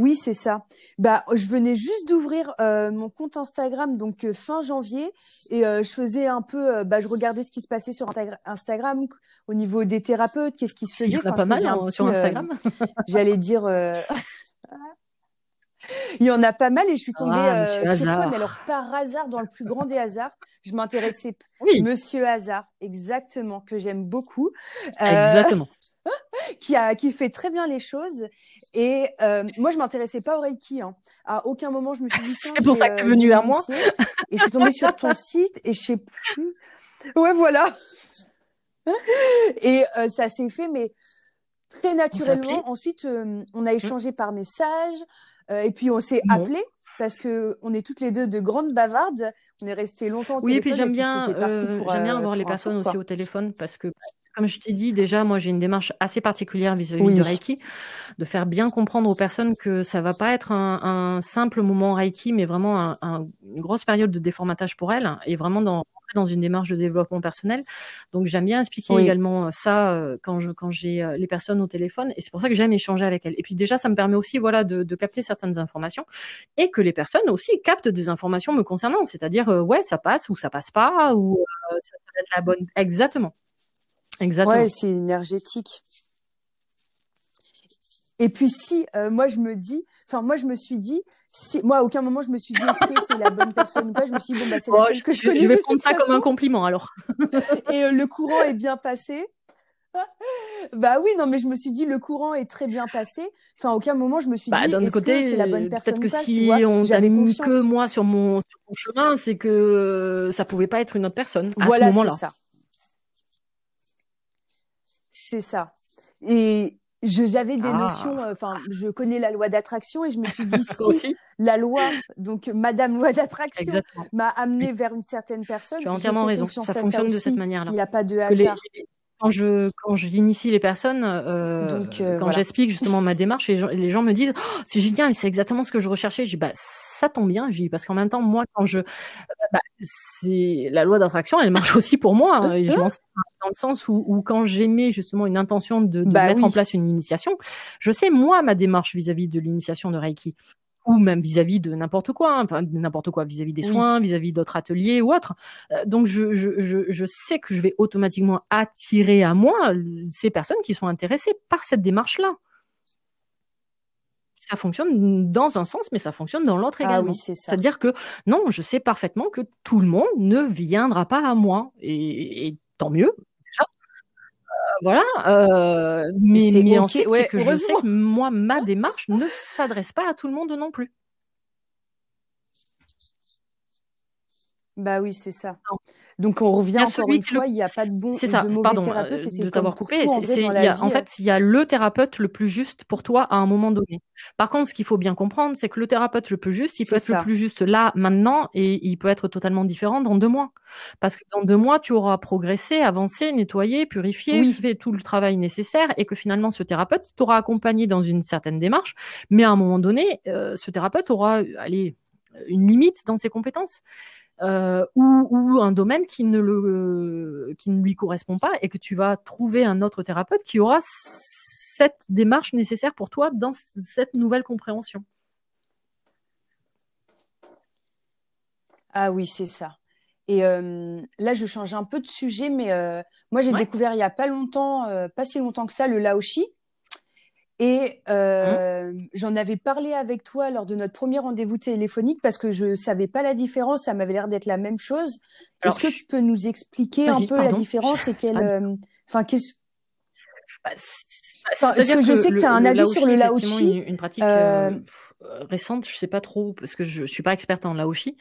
Oui, c'est ça. Bah, je venais juste d'ouvrir euh, mon compte Instagram donc euh, fin janvier et euh, je faisais un peu, bah, je regardais ce qui se passait sur Instagram au niveau des thérapeutes, qu'est-ce qui se faisait. Il y en a pas mal hein, sur Instagram. J'allais dire. Il y en a pas mal et je suis tombée ah, sur toi, mais alors par hasard, dans le plus grand des hasards, je m'intéressais. Oui. Monsieur Hasard, exactement, que j'aime beaucoup. Exactement. qui a qui fait très bien les choses et euh, moi, je m'intéressais pas au Reiki. Hein. À aucun moment, je me suis dit. C'est pour ça que tu es venue vers moi. Et je suis tombée sur ton site et je sais plus. Ouais, voilà. Et euh, ça s'est fait, mais très naturellement. Ensuite, euh, on a échangé par message. et puis, on s'est appelé parce que on est toutes les deux de grandes bavardes. On est resté longtemps au oui, téléphone. Oui, et puis j'aime bien, j'aime bien avoir les personnes aussi au téléphone parce que comme je t'ai dit, déjà, moi, j'ai une démarche assez particulière vis-à-vis du Reiki, de faire bien comprendre aux personnes que ça va pas être un, un simple moment Reiki, mais vraiment un, un, une grosse période de déformatage pour elles, et vraiment dans dans une démarche de développement personnel. Donc j'aime bien expliquer également ça euh, quand je quand j'ai euh, les personnes au téléphone et c'est pour ça que j'aime échanger avec elles. Et puis déjà ça me permet aussi voilà de, de, capter certaines informations et que les personnes aussi captent des informations me concernant, c'est-à-dire euh, ouais ça passe ou ça passe pas ou ça, ça va être la bonne exactement. Exactement. Ouais, c'est énergétique. Et puis si euh, moi je me dis, enfin moi je me suis dit, si, moi à aucun moment je me suis dit est-ce que c'est la bonne personne ou pas, je me suis dit bon bah c'est la seule que je connais. Je vais prendre ça comme un compliment alors. Et euh, le courant est bien passé. bah oui, non, mais je me suis dit le courant est très bien passé. Enfin, à aucun moment je me suis bah, dit. D'un côté, c'est la bonne personne. Peut-être que si on n'avait mis que moi sur mon, sur mon chemin, c'est que ça pouvait pas être une autre personne à voilà, ce moment-là. C'est ça. C'est ça. Et j'avais des ah. notions, euh, enfin, je connais la loi d'attraction et je me suis dit si la loi, donc Madame loi d'attraction, m'a amené vers une certaine personne. Tu as entièrement raison. Ça fonctionne de cette manière-là. Il n'y a pas de hasard quand je quand j'initie les personnes, euh, euh, quand j'explique justement ma démarche, les gens, les gens me disent oh, c'est génial, c'est exactement ce que je recherchais. Je dis bah ça tombe bien, je dis parce qu'en même temps moi quand je bah, c'est la loi d'attraction, elle marche aussi pour moi. Hein, et je m'en dans le sens où, où quand j'aimais justement une intention de, de bah mettre en place une initiation, je sais moi ma démarche vis-à-vis -vis de l'initiation de Reiki ou même vis-à-vis de n'importe quoi, hein, enfin n'importe quoi, vis-à-vis des soins, vis-à-vis d'autres ateliers ou autres. Euh, donc je, je, je, je, sais que je vais automatiquement attirer à moi ces personnes qui sont intéressées par cette démarche-là. ça fonctionne dans un sens, mais ça fonctionne dans l'autre également. Ah oui, c'est ça. C'est-à-dire que non, je sais parfaitement que tout le monde ne viendra pas à moi, et, tant mieux. Euh, voilà, euh, mais, mais c'est que je sais que moi, ma démarche ne s'adresse pas à tout le monde non plus. Bah oui, c'est ça. Donc on revient encore une fois, il n'y a pas de bon c'est ça, de pardon, thérapeute. Euh, de t'avoir coupé. en, en, fait, il y a le thérapeute le plus juste pour toi à un moment donné. Par contre, ce qu'il faut bien comprendre, c'est que le thérapeute le plus juste, il peut être le plus juste là, maintenant, et il peut être totalement différent dans deux mois. Parce que dans deux mois, tu auras progressé, avancé, nettoyé, purifié, fait tout le travail nécessaire, et que finalement, ce thérapeute t'aura accompagné dans une certaine démarche. Mais à un moment donné, euh, ce thérapeute aura, allez, une limite dans ses compétences. Euh, ou, un domaine qui ne, le, qui ne lui correspond pas et que tu vas trouver un autre thérapeute qui aura cette démarche nécessaire pour toi dans cette nouvelle compréhension. Ah oui, c'est ça. Et euh, là, je change un peu de sujet, mais euh, moi, j'ai découvert il y a pas longtemps, pas si longtemps que ça, le laoshi. Et euh, mmh. j'en avais parlé avec toi lors de notre premier rendez-vous téléphonique parce que je savais pas la différence, ça m'avait l'air d'être la même chose. Est-ce que tu peux nous expliquer un peu la différence et quelle, euh, enfin, qu'est-ce bah, parce que, je sais que tu as un avis sur le laoshi. Une, une pratique euh, euh... récente, je sais pas trop parce que je, je suis pas experte en laoshi.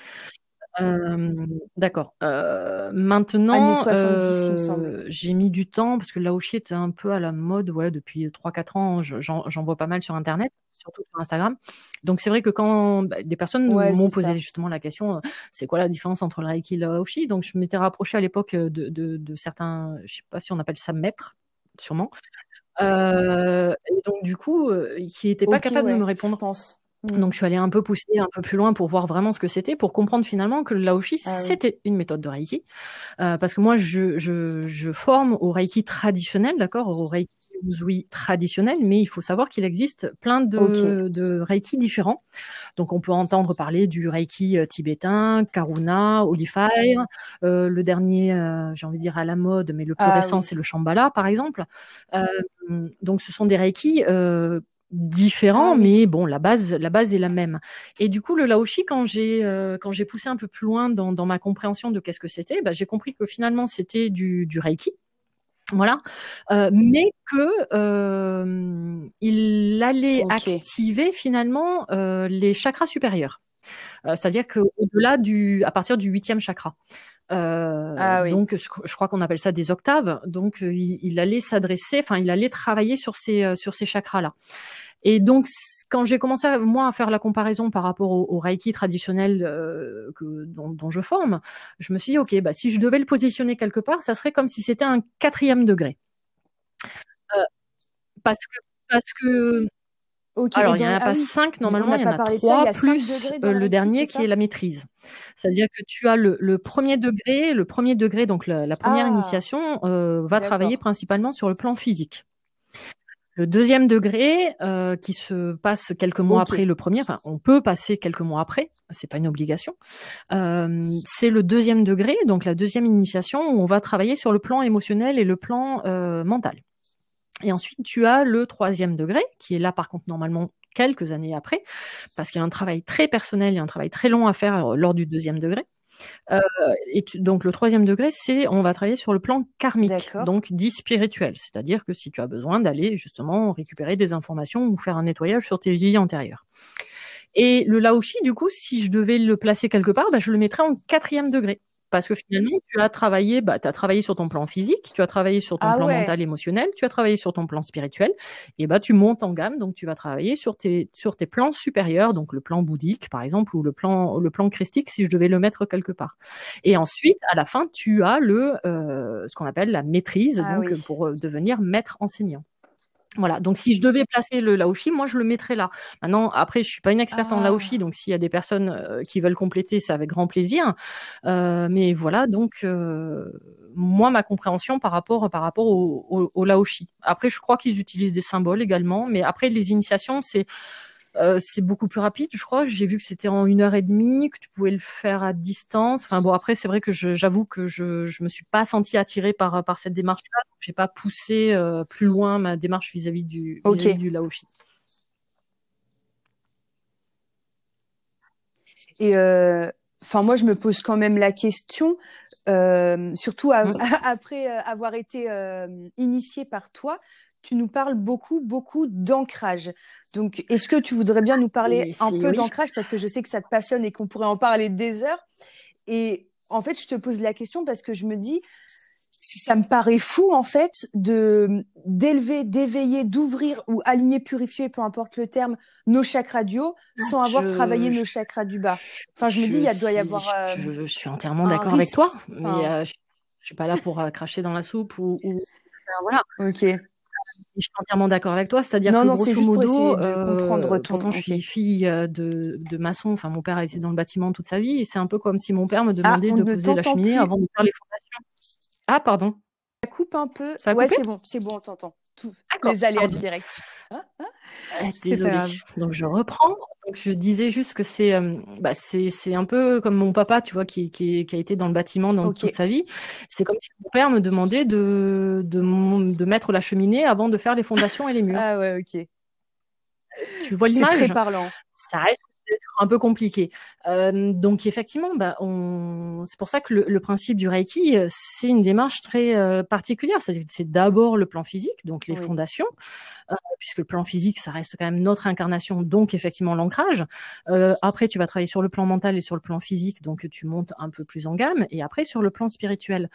Euh, d'accord. Euh, maintenant, euh, j'ai mis du temps parce que le laoshi était un peu à la mode, ouais, depuis 3-4 ans. J'en vois pas mal sur Internet, surtout sur Instagram. Donc c'est vrai que quand bah, des personnes m'ont posé justement la question, c'est quoi la différence entre le reiki et le laoshi? Donc je m'étais rapproché à l'époque de, de, de, certains, je sais pas si on appelle ça maîtres, sûrement. et donc du coup, qui n'étaient pas capables de me répondre. Je pense. Mmh. Donc je suis allée un peu pousser un peu plus loin pour voir vraiment ce que c'était, pour comprendre finalement que le Laoshi ah c'était une méthode de Reiki, euh, parce que moi je, je, je forme au Reiki traditionnel, d'accord, au Reiki Uzui traditionnel, mais il faut savoir qu'il existe plein de, de Reiki différents. Donc on peut entendre parler du Reiki euh, tibétain, Karuna, Holy Fire, euh, le dernier, euh, j'ai envie de dire à la mode, mais le plus ah récent c'est le Shambhala par exemple. Euh, donc ce sont des Reiki différents, ah mais bon, la base, la base est la même. Et du coup, le laoshi, quand j'ai euh, quand j'ai poussé un peu plus loin dans, dans ma compréhension de qu'est-ce que c'était, bah, j'ai compris que finalement c'était du, du reiki. Voilà, euh, mais que euh, il allait activer finalement euh, les chakras supérieurs, euh, c'est-à-dire qu'au-delà du, à partir du huitième chakra. Euh, ah oui. Donc, je, crois qu'on appelle ça des octaves. Donc, il, il allait s'adresser, enfin, il allait travailler sur ces sur ces chakras là. Et donc, quand j'ai commencé moi à faire la comparaison par rapport au, Reiki traditionnel euh, que, dont, dont, je forme, je me suis dit, ok, bah, si je devais le positionner quelque part, ça serait comme si c'était un quatrième degré. Euh, parce que, parce que Alors, il n'y en a ah pas cinq, normalement, il y en a trois, plus euh, le dernier qui est la maîtrise. C'est-à-dire que tu as le, le, premier degré, le premier degré, donc la, la première ah. initiation, euh, va travailler principalement sur le plan physique. Le deuxième degré, euh, qui se passe quelques mois après le premier, enfin, on peut passer quelques mois après, c'est pas une obligation. Euh, c'est le deuxième degré, donc la deuxième initiation où on va travailler sur le plan émotionnel et le plan euh, mental. Et ensuite, tu as le troisième degré, qui est là par contre normalement quelques années après, parce qu'il y a un travail très personnel, il y a un travail très long à faire lors du deuxième degré. Euh, et donc le troisième degré, c'est on va travailler sur le plan karmique, donc dit spirituel, c'est-à-dire que si tu as besoin d'aller justement récupérer des informations ou faire un nettoyage sur tes vies antérieures. Et le laoshi, du coup, si je devais le placer quelque part, bah, je le mettrais en quatrième degré. Parce que finalement, tu as travaillé, bah, tu as travaillé sur ton plan physique, tu as travaillé sur ton ah plan mental, émotionnel, tu as travaillé sur ton plan spirituel, et bah, tu montes en gamme, donc tu vas travailler sur tes, sur tes plans supérieurs, donc le plan bouddhique, par exemple, ou le plan, le plan christique, si je devais le mettre quelque part. Et ensuite, à la fin, tu as le, euh, ce qu'on appelle la maîtrise, ah donc, pour euh, devenir maître enseignant. Voilà, donc si je devais placer le laoshi, moi je le mettrais là. Maintenant, après, je suis pas une experte en laoshi, ah. donc s'il y a des personnes euh, qui veulent compléter, c'est avec grand plaisir. Euh, mais voilà, donc euh, moi ma compréhension par rapport par rapport au, au, au laoshi. Après, je crois qu'ils utilisent des symboles également, mais après les initiations, c'est euh, c'est beaucoup plus rapide, je crois. J'ai vu que c'était en une heure et demie, que tu pouvais le faire à distance. Enfin bon, après c'est vrai que j'avoue que je je me suis pas sentie attirée par par cette démarche-là. J'ai pas poussé euh, plus loin ma démarche vis-à-vis du okay. vis du Laoshi. Et euh, enfin moi je me pose quand même la question, euh, surtout mmh. après avoir été initiée par toi, tu nous parles beaucoup, beaucoup d'ancrage. Donc, est-ce que tu voudrais bien nous parler un peu d'ancrage? Parce que je sais que ça te passionne et qu'on pourrait en parler des heures. Et en fait, je te pose la question parce que je me dis, ça me paraît fou en fait de d'élever, d'éveiller, d'ouvrir ou aligner, purifier, peu importe le terme, nos chakras du haut sans avoir travaillé nos chakras du bas. Enfin, je, me dis, il doit y avoir. Euh, je, suis entièrement d'accord avec toi, mais euh, je, je, suis pas là pour euh, cracher dans la soupe ou. ou... voilà. Ok. Je suis entièrement d'accord avec toi, c'est-à-dire que grosso modo, euh, pourtant je suis fille euh, de, de, maçon, enfin mon père a été dans le bâtiment toute sa vie, et c'est un peu comme si mon père me ah, demandait de poser la cheminée avant de faire les fondations. Ah pardon. Ça coupe un peu. Ça ouais, c'est bon, c'est bon, on t'entend. Les aléas du direct. Ah, désolée. Donc je reprends. Donc je disais juste que c'est euh, bah, c'est un peu comme mon papa, tu vois, qui, qui, qui a été dans le bâtiment dans toute sa vie. C'est comme si mon père me demandait de, de, de, mettre la cheminée avant de faire les fondations et les murs. Ah ouais, ok. Tu vois l'image C'est très parlant. Ça reste un peu compliqué. Euh, donc effectivement, bah, on... c'est pour ça que le, le, principe du Reiki, euh, c'est une démarche très euh, particulière. C'est d'abord le plan physique, donc les fondations, euh, puisque le plan physique, ça reste quand même notre incarnation, donc effectivement l'ancrage. Après, tu vas travailler sur le plan mental et sur le plan physique, donc tu montes un peu plus en gamme, et après sur le plan spirituel.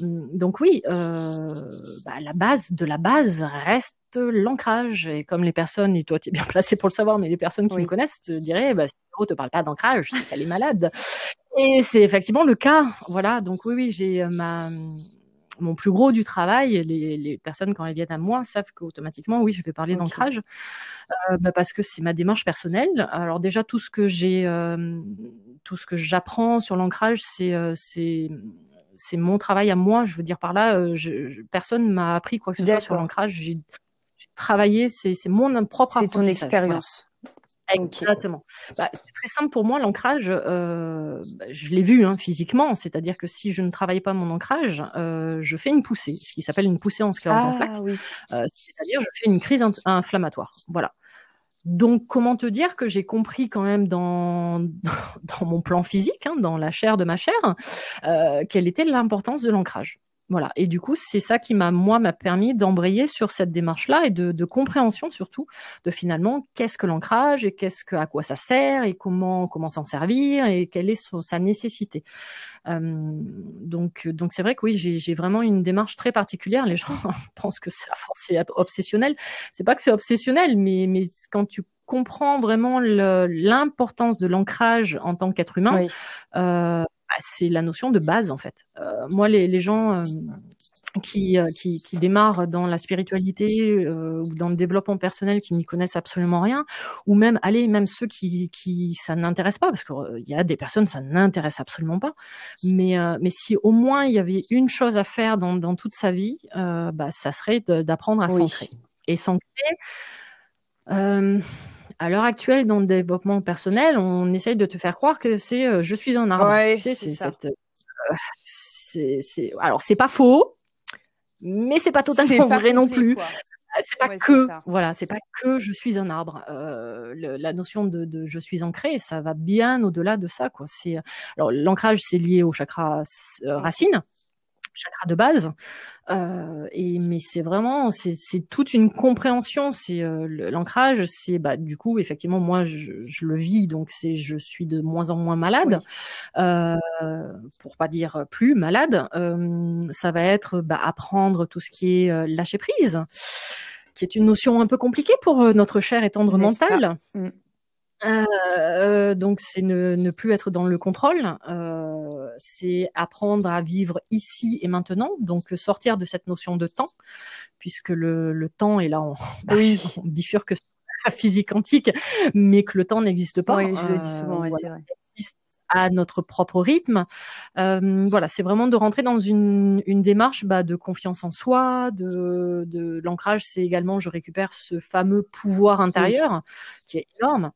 Hum, donc oui, bah, la base de la base reste l'ancrage. Et comme les personnes, et toi tu es bien placé pour le savoir, mais les personnes qui me connaissent te diraient, bah, si te parle pas d'ancrage, c'est qu'elle est malade. Et c'est effectivement le cas. Voilà. Donc oui, oui, j'ai euh, ma mon plus gros du travail, les, les, personnes quand elles viennent à moi savent qu'automatiquement, oui, je vais parler d'ancrage euh, bah parce que c'est ma démarche personnelle. Alors déjà tout ce que j'ai, euh, tout ce que j'apprends sur l'ancrage, c'est euh, c'est c'est mon travail à moi. Je veux dire par là, je, personne m'a appris quoi que ce soit sur l'ancrage. J'ai travailler, c'est mon propre C'est ton expérience. Exactement. Bah, c'est très simple pour moi, l'ancrage, euh, bah, je l'ai vu hein, physiquement, c'est-à-dire que si je ne travaille pas mon ancrage, euh, je fais une poussée, ce qui s'appelle une poussée en sclérose en plaques. Ah euh, c'est-à-dire je fais une crise inflammatoire. Voilà. Donc, comment te dire que j'ai compris quand même dans, dans mon plan physique, hein, dans la chair de ma chair, euh, quelle était l'importance de l'ancrage? Voilà. Et du coup, c'est ça qui m'a, moi, m'a permis d'embrayer sur cette démarche-là et de, de, compréhension surtout de finalement qu'est-ce que l'ancrage et qu'est-ce que, à quoi ça sert et comment, comment s'en servir et quelle est sa nécessité. Euh, donc, donc c'est vrai que oui, j'ai vraiment une démarche très particulière. Les gens pensent que c'est obsessionnel. C'est pas que c'est obsessionnel, mais, mais quand tu comprends vraiment l'importance de l'ancrage en tant qu'être humain, euh, bah, c'est la notion de base en fait. Euh, moi, les, les gens euh, qui, euh, qui, qui, démarrent dans la spiritualité ou dans le développement personnel qui n'y connaissent absolument rien, ou même, allez, même ceux qui, qui ça n'intéresse pas, parce qu'il y a des personnes ça n'intéresse absolument pas, mais, mais si au moins il y avait une chose à faire dans, dans toute sa vie, bah, ça serait d'apprendre à s'ancrer. Et s'ancrer, à l'heure actuelle, dans le développement personnel, on essaye de te faire croire que c'est euh, je suis un arbre. Ouais, c'est ça. Euh, alors c'est pas faux, mais c'est pas totalement vrai non plus. Euh, c'est pas que voilà, c'est pas que je suis un arbre. Euh, le, la notion de, de, je suis ancré, ça va bien au-delà de ça quoi. C'est alors l'ancrage, c'est lié au chakra racine chakra de base. Euh, et mais c'est vraiment c'est toute une compréhension. C'est euh, l'ancrage, c'est bah du coup effectivement moi je, je le vis donc c'est je suis de moins en moins malade, euh, pour pas dire plus malade. Euh, ça va être bah, apprendre tout ce qui est lâcher prise, qui est une notion un peu compliquée pour notre cher et tendre mental. Mm. Donc c'est ne, ne, plus être dans le contrôle, c'est apprendre à vivre ici et maintenant, donc sortir de cette notion de temps, puisque le, le temps est là, on, oui. on bifurque la physique quantique, mais que le temps n'existe pas. Oui, je le dis souvent, euh, c'est vrai à notre propre rythme. Euh, voilà, c'est vraiment de rentrer dans une, une démarche bah, de confiance en soi, de, de l'ancrage. C'est également, je récupère ce fameux pouvoir intérieur qui est énorme.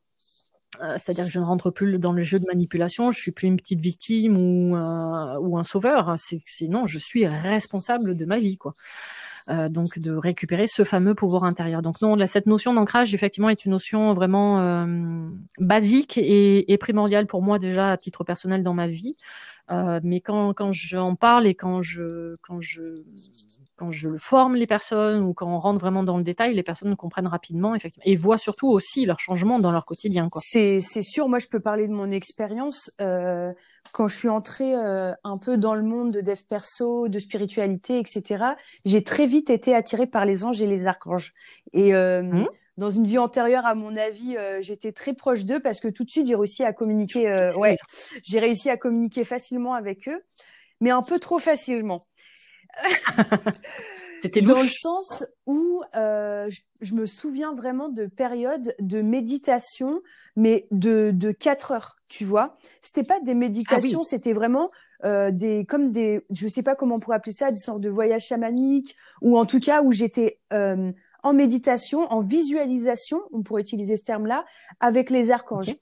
Euh, c'est-à-dire que je ne rentre plus dans le jeu de manipulation, je suis plus une petite victime ou, ou un sauveur. C'est non, je suis responsable de ma vie, quoi. Euh, donc de récupérer ce fameux pouvoir intérieur. Donc non, cette notion d'ancrage effectivement est une notion vraiment euh, basique et, et, primordiale pour moi déjà à titre personnel dans ma vie. Euh, mais quand, quand j'en parle et quand je quand je quand je forme les personnes ou quand on rentre vraiment dans le détail, les personnes comprennent rapidement effectivement et voient surtout aussi leur changement dans leur quotidien. C'est c'est sûr. Moi, je peux parler de mon expérience. Euh, quand je suis entrée euh, un peu dans le monde de dev perso, de spiritualité, etc., j'ai très vite été attirée par les anges et les archanges. Et euh, mmh. dans une vie antérieure, à mon avis, euh, j'étais très proche d'eux parce que tout de suite, j'ai réussi à communiquer. Euh, ouais, j'ai réussi à communiquer facilement avec eux, mais un peu trop facilement. C'était dans le sens où euh, je, je, me souviens vraiment de périodes de méditation, mais de de quatre heures, tu vois. C'était pas des méditations, ah c'était vraiment euh, des comme des, je sais pas comment on pourrait appeler ça, des sortes de voyages chamaniques, ou en tout cas où j'étais euh, en méditation, en visualisation, on pourrait utiliser ce terme-là, avec les archanges.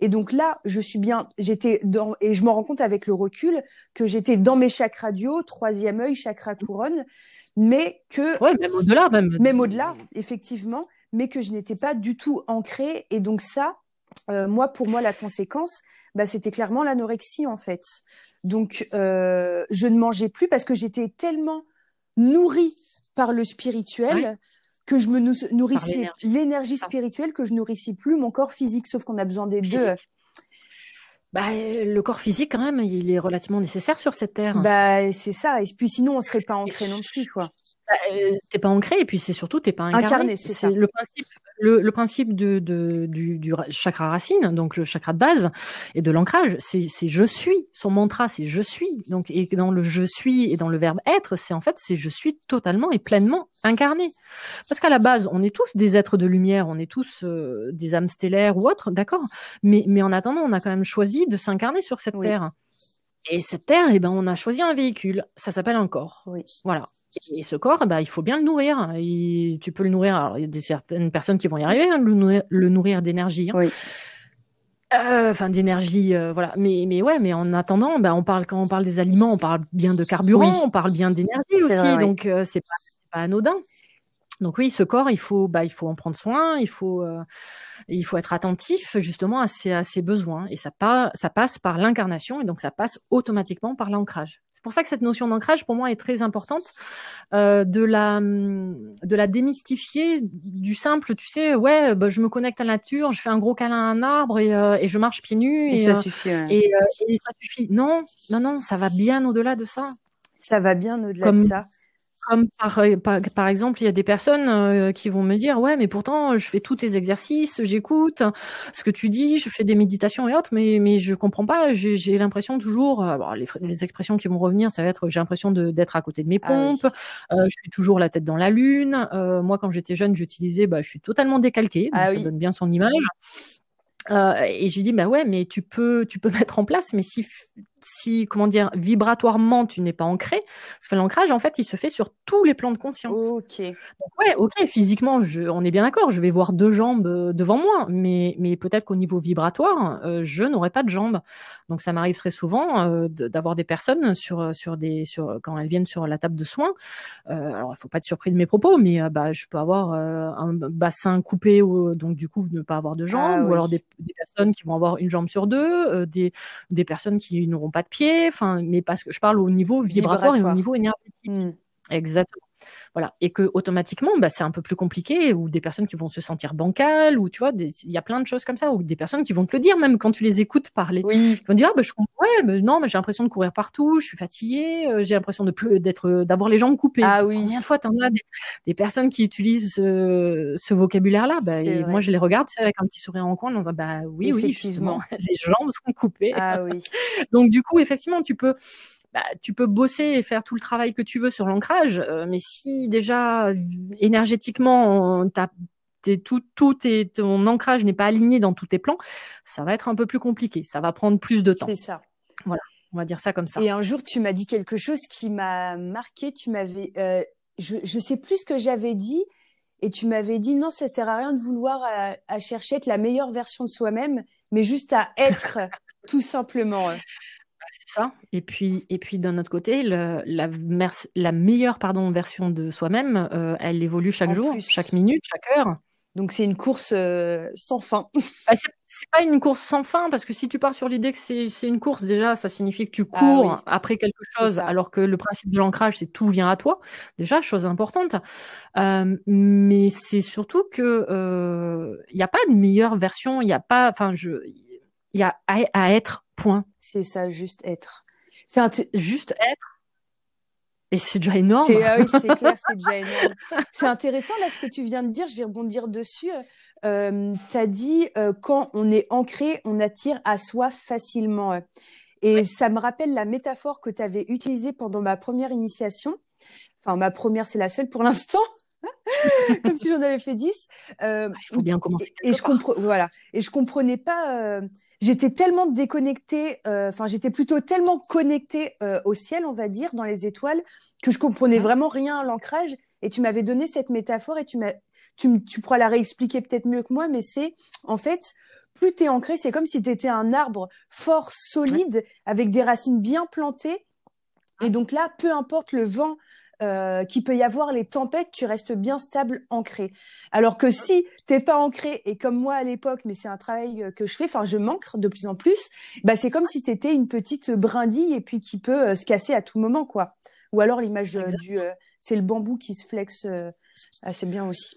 Et donc là, je suis bien, j'étais dans, et je me rends compte avec le recul que j'étais dans mes chakras radio, troisième œil, chakra couronne, mais que. Ouais, même au-delà, même. Même au-delà, effectivement, mais que je n'étais pas du tout ancrée. Et donc ça, euh, moi, pour moi, la conséquence, bah, c'était clairement l'anorexie, en fait. Donc, euh, je ne mangeais plus parce que j'étais tellement nourrie par le spirituel que je me nourrissais l'énergie spirituelle que je nourrissais plus mon corps physique, sauf qu'on a besoin des deux. Bah, le corps physique, quand même, il est relativement nécessaire sur cette terre. Bah, c'est ça. Et puis sinon, on serait pas ancré non plus, quoi. Bah, euh, t'es pas ancré et puis c'est surtout t'es pas incarné. incarné c'est ça. Le principe, le, le principe de, de, du, du, chakra racine, donc le chakra de base et de l'ancrage, c'est je suis. Son mantra, c'est je suis. Donc et dans le je suis et dans le verbe être, c'est en fait c'est je suis totalement et pleinement incarné. Parce qu'à la base, on est tous des êtres de lumière, on est tous euh, des âmes stellaires ou autres, d'accord? Mais mais en attendant, on a quand même choisi de s'incarner sur cette terre. Et cette terre, eh ben, on a choisi un véhicule. Ça s'appelle un corps. Oui. Voilà. Et ce corps, eh ben, il faut bien le nourrir. Et tu peux le nourrir. Alors, il y a des, certaines personnes qui vont y arriver, hein, le nourrir, le nourrir d'énergie. Hein. Oui. Euh, enfin, d'énergie, euh, voilà. Mais, mais ouais, mais en attendant, ben, on parle quand on parle des aliments, on parle bien de carburant, on parle bien d'énergie aussi. donc, euh, c'est pas, pas anodin. Donc oui, ce corps, il faut, bah, il faut en prendre soin, il faut, euh, il faut être attentif justement à ses, à ses besoins. Et ça, ça passe par l'incarnation et donc ça passe automatiquement par l'ancrage. C'est pour ça que cette notion d'ancrage, pour moi, est très importante euh, de la de la démystifier du simple. Tu sais, ouais, bah, je me connecte à la nature, je fais un gros câlin à un arbre et, euh, et je marche pieds nus et, ça suffit. Et, et, ça suffit. Non, non, non, ça va bien au-delà de ça. Ça va bien au-delà de ça. Comme par, par, par, exemple, il y a des personnes euh, qui vont me dire ouais, mais pourtant je fais tous tes exercices, j'écoute ce que tu dis, je fais des méditations et autres, mais mais je comprends pas. J'ai l'impression toujours, euh, les, les, expressions qui vont revenir, ça va être j'ai l'impression d'être à côté de mes ah pompes, euh, je suis toujours la tête dans la lune. Euh, moi, quand j'étais jeune, j'utilisais, bah, je suis totalement décalquée, donc ah ça donne bien son image. Euh, et je lui dis bah ouais mais tu peux tu peux mettre en place mais si si comment dire vibratoirement tu n'es pas ancré parce que l'ancrage en fait il se fait sur tous les plans de conscience. Ok. Donc ouais ok physiquement je, on est bien d'accord je vais voir deux jambes euh, devant moi mais mais peut-être qu'au niveau vibratoire euh, je n'aurai pas de jambes donc ça m'arrive très souvent euh, d'avoir des personnes sur sur des sur quand elles viennent sur la table de soins alors il faut pas être surpris de mes propos mais bah je peux avoir un bassin coupé ou donc du coup ne pas avoir de ah jambes ou alors des, des, personnes qui vont avoir une jambe sur deux des des personnes qui n'auront pas de pied, enfin, mais parce que je parle au niveau vibratoire, et au niveau énergétique. Hmm. Exactement. Voilà. Et que automatiquement, bah, c'est un peu plus compliqué, ou des personnes qui vont se sentir bancales, ou tu vois, il y a plein de choses comme ça, ou des personnes qui vont te le dire, même quand tu les écoutes parler. Oui. Ils vont dire, ah, bah, je ouais, mais non, mais j'ai l'impression de courir partout, je suis fatiguée, euh, j'ai l'impression de plus, d'être, d'avoir les jambes coupées. Ah oui. Combien de fois t'en as des, personnes qui utilisent ce, vocabulaire-là? Bah, moi, je les regarde, tu sais, avec un petit sourire en coin, dans un, bah, oui, oui, effectivement, les jambes sont coupées. Ah oui. Donc, du coup, effectivement, tu peux, bah, tu peux bosser et faire tout le travail que tu veux sur l'ancrage, euh, mais si déjà énergétiquement tout, tout ton ancrage n'est pas aligné dans tous tes plans, ça va être un peu plus compliqué. Ça va prendre plus de temps. C'est ça. Voilà, on va dire ça comme ça. Et un jour, tu m'as dit quelque chose qui m'a marqué. Tu m'avais, euh, je, je sais plus ce que j'avais dit, et tu m'avais dit non, ça sert à rien de vouloir à, euh, à chercher être la meilleure version de soi-même, mais juste à être tout simplement C'est ça. Et puis, et puis d'un autre côté, la, la, meilleure pardon, version de soi-même, euh, elle évolue chaque jour, chaque minute, chaque heure. Donc c'est une course euh, sans fin. bah, c'est pas une course sans fin parce que si tu pars sur l'idée que c'est une course déjà, ça signifie que tu ah cours après quelque chose, alors que le principe de l'ancrage c'est tout vient à toi. Déjà chose importante. Euh, mais c'est surtout que il n'y a pas de meilleure version. Il n'y a pas, enfin je, il y a à être Point. C'est ça, juste être. C'est juste être. Et c'est déjà énorme. C'est ah oui, c'est clair, c'est déjà énorme. C'est intéressant là ce que tu viens de dire. Je vais rebondir dessus. Euh, tu as dit euh, quand on est ancré, on attire à soi facilement. Et ça me rappelle la métaphore que tu avais utilisée pendant ma première initiation. Enfin, ma première, c'est la seule pour l'instant. comme si j'en avais fait 10. Euh, Il faut bien commencer. Et, je comprends, voilà. Et je comprenais pas. Euh, j'étais tellement déconnectée. Euh, enfin, j'étais plutôt tellement connectée au ciel, on va dire, dans les étoiles, que je comprenais vraiment rien à l'ancrage. Et tu m'avais donné cette métaphore et tu m'as, tu, tu pourras la réexpliquer peut-être mieux que moi, mais c'est en fait. Plus tu es ancré, c'est comme si tu étais un arbre fort, solide, avec des racines bien plantées. Et donc là, peu importe le vent, euh, qu'il peut y avoir les tempêtes, tu restes bien stable, ancré. Alors que si t'es pas ancré, et comme moi à l'époque, mais c'est un travail euh, que je fais, enfin je manque de plus en plus, bah c'est comme si t'étais une petite brindille et puis qui peut euh, se casser à tout moment, quoi. Ou alors l'image du, c'est le bambou qui se flexe assez bien aussi.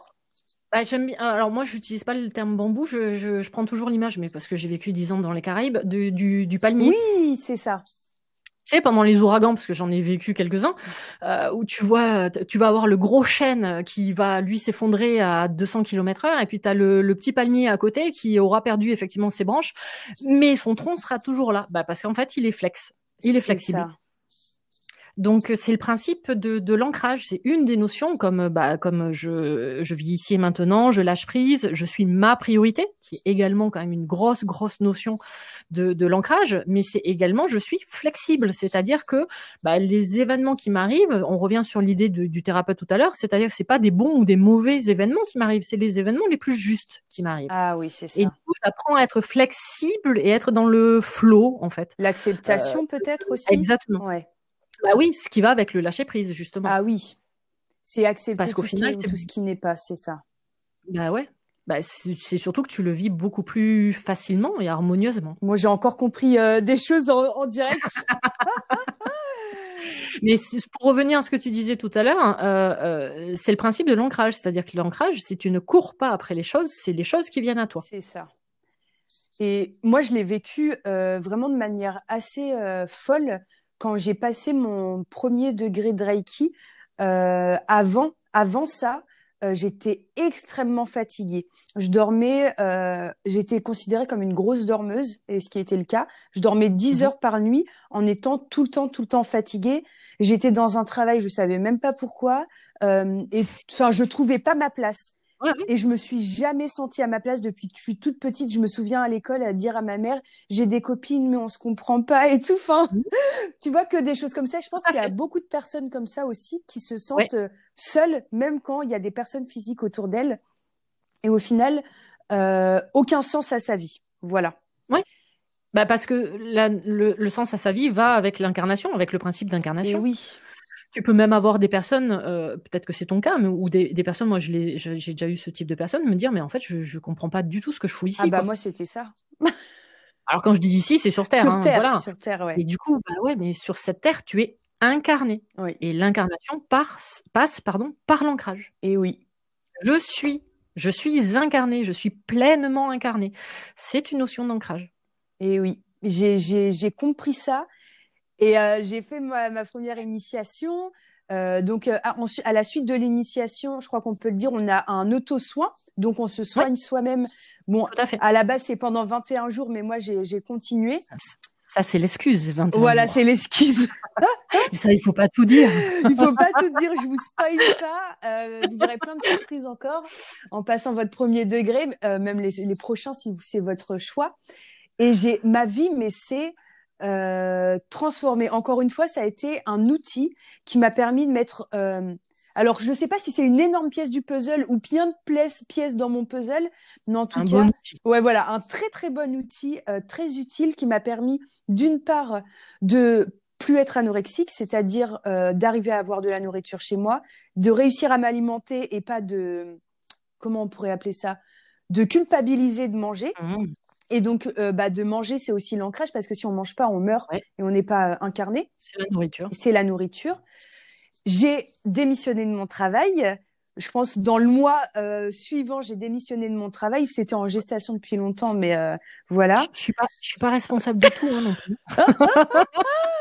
Bah, j'aime bien. Alors moi, j'utilise pas le terme bambou. Je, je, je prends toujours l'image, mais parce que j'ai vécu dix ans dans les Caraïbes, du, du, du palmier. Oui, c'est ça sais, pendant les ouragans, parce que j'en ai vécu quelques-uns, euh, où tu vois, tu vas avoir le gros chêne qui va lui s'effondrer à 200 km heure, et puis tu as le, petit palmier à côté qui aura perdu effectivement ses branches, mais son tronc sera toujours là, bah, parce qu'en fait, il est flex, il est, flexible. Donc c'est le principe de, de l'ancrage, c'est une des notions comme bah comme je, je vis ici et maintenant, je lâche prise, je suis ma priorité, qui est également quand même une grosse grosse notion de, de l'ancrage, mais c'est également je suis flexible, c'est-à-dire que bah, les événements qui m'arrivent, on revient sur l'idée du thérapeute tout à l'heure, c'est-à-dire que c'est pas des bons ou des mauvais événements qui m'arrivent, c'est les événements les plus justes qui m'arrivent. Ah oui, c'est ça. Et du coup, j'apprends à être flexible et être dans le flow en fait. L'acceptation euh, peut-être aussi? Exactement. Ouais. Bah oui, ce qui va avec le lâcher prise, justement. Ah oui. C'est accepter Parce tout, final, tout ce qui n'est pas, c'est ça. Bah ouais. Bah, c'est surtout que tu le vis beaucoup plus facilement et harmonieusement. Moi, j'ai encore compris euh, des choses en, direct. Mais pour revenir à ce que tu disais tout à l'heure, euh, euh, c'est le principe de l'ancrage. C'est-à-dire que l'ancrage, si tu ne cours pas après les choses, c'est les choses qui viennent à toi. C'est ça. Et moi, je l'ai vécu vraiment de manière assez folle quand j'ai passé mon premier degré de Reiki, euh, avant, avant ça, euh, j'étais extrêmement fatiguée. Je dormais, euh, j'étais considérée comme une grosse dormeuse, et ce qui était le cas. Je dormais 10 mhm. heures par nuit en étant tout le temps, tout le temps fatiguée. J'étais dans un travail, je savais même pas pourquoi, euh, et enfin, je trouvais pas ma place. Et je me suis jamais sentie à ma place depuis que je suis toute petite. Je me souviens à l'école à dire à ma mère, j'ai des copines, mais on se comprend pas et tout. Enfin, mmh. tu vois que des choses comme ça. Je pense qu'il y a beaucoup de personnes comme ça aussi qui se sentent euh, seules, même quand il y a des personnes physiques autour d'elles. Et au final, euh, aucun sens à sa vie. Voilà. Ouais. Bah parce que le, le, sens à sa vie va avec l'incarnation, avec le principe d'incarnation. oui. Tu peux même avoir des personnes, euh, peut-être que c'est ton cas, mais, ou des, des personnes, moi j'ai déjà eu ce type de personnes, me dire, mais en fait, je, je comprends pas du tout ce que je fous ici. Ah bah moi c'était ça. Alors quand je dis ici, c'est sur Terre. Sur hein, Terre, voilà. sur Terre, ouais. Et du coup, bah ouais, mais sur cette Terre, tu es incarné. Oui. Et l'incarnation passe, passe pardon, par l'ancrage. Et oui. Je suis, je suis incarné, je suis pleinement incarné. C'est une notion d'ancrage. Et oui, j'ai compris ça et euh, j'ai fait ma, ma, première initiation. Euh, donc, euh, à, à, la suite de l'initiation, je crois qu'on peut le dire, on a un auto-soin. Donc, on se soigne soi-même. Bon, à, la base, c'est pendant 21 jours, mais moi, j'ai continué. Ça, c'est l'excuse. Voilà, c'est l'excuse. ça, il faut pas tout dire. il faut pas tout dire. Je vous spoil pas. Euh, vous aurez plein de surprises encore en passant votre premier degré, même les, les prochains si c'est votre choix. Et j'ai ma vie, mais c'est euh, transformé. Encore une fois, ça a été un outil qui m'a permis de mettre euh, Alors, je ne sais pas si c'est une énorme pièce du puzzle ou plein de pièces, dans mon puzzle, mais en tout cas, ouais, voilà, un très très bon outil, euh, très utile qui m'a permis d'une part de plus être anorexique, c'est-à-dire euh, d'arriver à avoir de la nourriture chez moi, de réussir à m'alimenter et pas de comment on pourrait appeler ça, de culpabiliser de manger. Mmh. Et donc, euh, bah, de manger, c'est aussi l'ancrage parce que si on mange pas, on meurt et on n'est pas incarné. C'est la nourriture. C'est la nourriture. J'ai démissionné de mon travail. Je pense dans le mois euh, suivant, j'ai démissionné de mon travail. C'était en gestation depuis longtemps, mais euh, voilà. Je, je suis pas, je suis pas responsable du tout hein, non plus.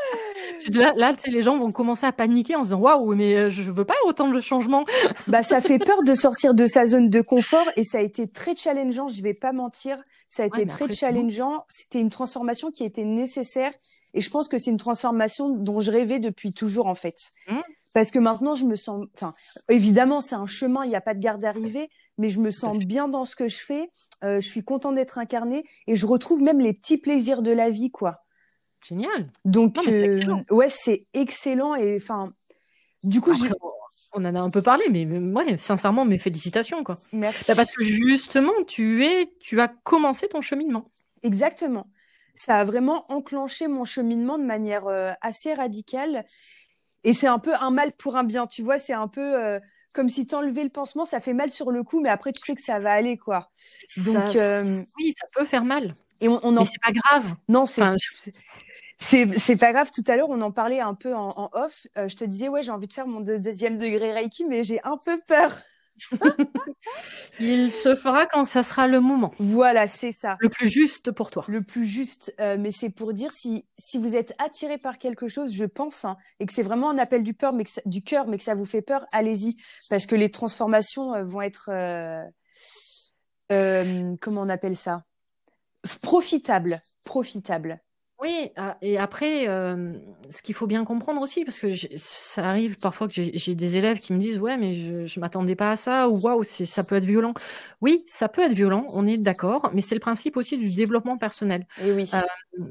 là, là les gens vont commencer à paniquer en se disant waouh, mais euh, je veux pas autant de changements. bah, ça fait peur de sortir de sa zone de confort et ça a été très challengeant. Je vais pas mentir, ça a été très challengeant. C'était une transformation qui était nécessaire et je pense que c'est une transformation dont je rêvais depuis toujours en fait. Mmh. Parce que maintenant, je me sens, enfin, évidemment, c'est un chemin, il n'y a pas de garde d'arrivée, mais je me sens bien dans ce que je fais. Euh, je suis content d'être incarnée et je retrouve même les petits plaisirs de la vie, quoi. Génial. Donc, euh, ouais, c'est excellent et enfin, du coup, on en a un peu parlé, mais moi, sincèrement, mes félicitations, quoi. Merci. Bah, parce que justement, tu es, tu as commencé ton cheminement. Exactement. Ça a vraiment enclenché mon cheminement de manière euh, assez radicale et c'est un peu un mal pour un bien, tu vois, c'est un peu euh, comme si t'enlevais le pansement, ça fait mal sur le coup, mais après tu sais que ça va aller, quoi. Donc euh, oui, ça peut faire mal. Et on, on en... Mais c'est pas grave. Non, c'est c'est pas grave. Tout à l'heure, on en parlait un peu en, off. Euh, je te disais ouais, j'ai envie de faire mon deuxième degré Reiki, mais j'ai un peu peur. Il se fera quand ça sera le moment. Voilà, c'est ça. Le plus juste pour toi. Le plus juste, euh, mais c'est pour dire si si vous êtes attiré par quelque chose, je pense, hein, et que c'est vraiment un appel du peur, mais que du cœur, mais que ça vous fait peur, allez-y, parce que les transformations euh, vont être euh, comment on appelle ça? Profitables, profitables. Oui, ah, et après, euh, ce qu'il faut bien comprendre aussi, parce que ça arrive parfois que j'ai des élèves qui me disent ouais, mais je, je m'attendais pas à ça ou waouh, ça peut être violent. Oui, ça peut être violent, on est d'accord, mais c'est le principe aussi du développement personnel. Et oui. Euh,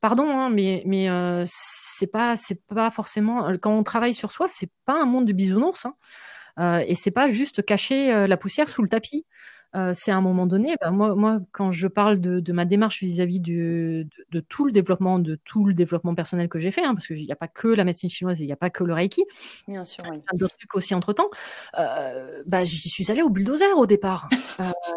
pardon, hein, mais mais euh, c'est pas c'est pas forcément quand on travaille sur soi, c'est pas un monde de bisounours, hein, euh, et c'est pas juste cacher la poussière sous le tapis. Euh, c'est à un moment donné, bah, moi, moi, quand je parle de, de ma démarche vis-à-vis de, de, tout le développement, de tout le développement personnel que j'ai fait, hein, parce qu'il n'y a pas que la médecine chinoise, il n'y a pas que le Reiki. Bien sûr. Y a d'autres trucs aussi entre temps. Euh, bah, j'y suis allée au bulldozer au départ.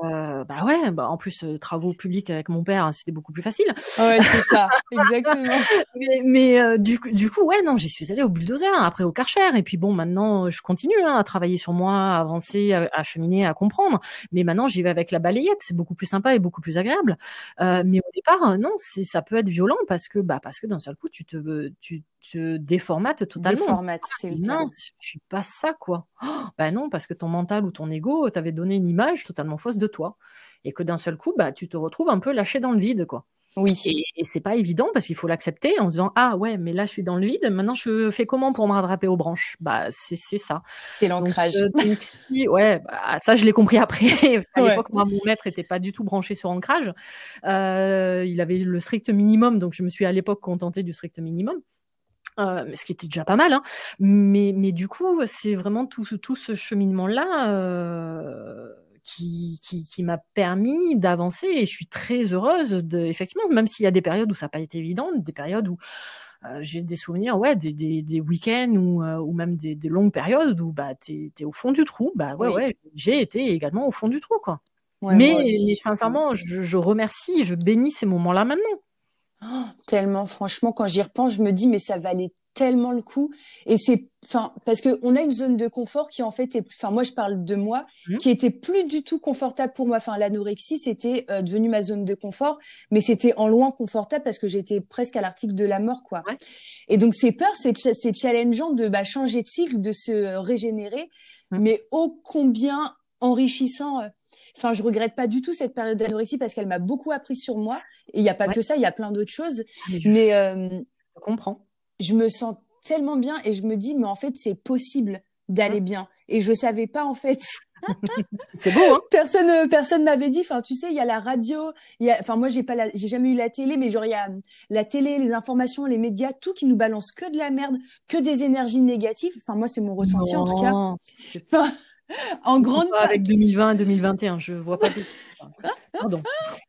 Euh, bah ouais, bah en plus euh, travaux publics avec mon père, c'était beaucoup plus facile. Ouais, c'est ça, exactement. mais, mais euh, du, du coup, ouais, non, j'y suis allée au bulldozer, après au Karcher, et puis bon, maintenant, je continue hein, à travailler sur moi, à avancer, à, à cheminer, à comprendre. Mais maintenant j'y vais avec la balayette, c'est beaucoup plus sympa et beaucoup plus agréable. Euh, mais au départ, non, c'est ça peut être violent parce que bah parce que d'un seul coup tu te tu te déformates totalement. Déformate, c'est le Non, je suis pas ça quoi. Oh, bah non, parce que ton mental ou ton ego t'avait donné une image totalement fausse de toi et que d'un seul coup bah tu te retrouves un peu lâché dans le vide quoi. Oui. Et, c'est pas évident parce qu'il faut l'accepter en se disant ah ouais mais là je suis dans le vide maintenant je fais comment pour me rattraper aux branches? Bah c'est ça. C'est l'ancrage. Euh, ouais bah, ça je l'ai compris après parce qu'à l'époque moi mon maître était pas du tout branché sur ancrage. Euh, il avait le strict minimum donc je me suis à l'époque contentée du strict minimum. Euh, ce qui était déjà pas mal, hein. mais, mais du coup, c'est vraiment tout, tout ce cheminement-là euh, qui, qui, qui m'a permis d'avancer et je suis très heureuse de, effectivement, même s'il y a des périodes où ça n'a pas été évident, des périodes où euh, j'ai des souvenirs, ouais, des, des, des week-ends ou, euh, ou même des, des, longues périodes où bah t'es es au fond du trou. Bah ouais, ouais, j'ai été également au fond du trou, quoi. mais, sincèrement, je, je, remercie, je bénis ces moments-là maintenant. Oh, tellement, franchement, quand j'y repense, je me dis, mais ça valait tellement le coup. Et c'est, enfin, parce que on a une zone de confort qui en fait est, enfin, moi je parle de moi, mmh. qui était plus du tout confortable pour moi. Enfin, l'anorexie, c'était euh, devenu ma zone de confort, mais c'était en loin confortable parce que j'étais presque à l'article de la mort, quoi. Et donc, c'est peur, c'est, c'est challengeant de bah, changer de cycle, de se régénérer, mmh. mais ô combien enrichissant. Euh, Enfin, je regrette pas du tout cette période d'anorexie parce qu'elle m'a beaucoup appris sur moi. Et il n'y a pas que ça, il y a plein d'autres choses. Mais, euh, je comprends. Je me sens tellement bien et je me dis, mais en fait, c'est possible d'aller bien. Et je savais pas, en fait. c'est beau, hein Personne, euh, personne m'avait dit. Enfin, tu sais, il y a la radio. Il y a, enfin, moi, j'ai pas, j'ai jamais eu la télé, mais genre il y a la télé, les informations, les médias, tout qui nous balance que de la merde, que des énergies négatives. Enfin, moi, c'est mon ressenti en tout cas. en grande. Pas avec 2020 et 2021, je vois pas tout. Pardon,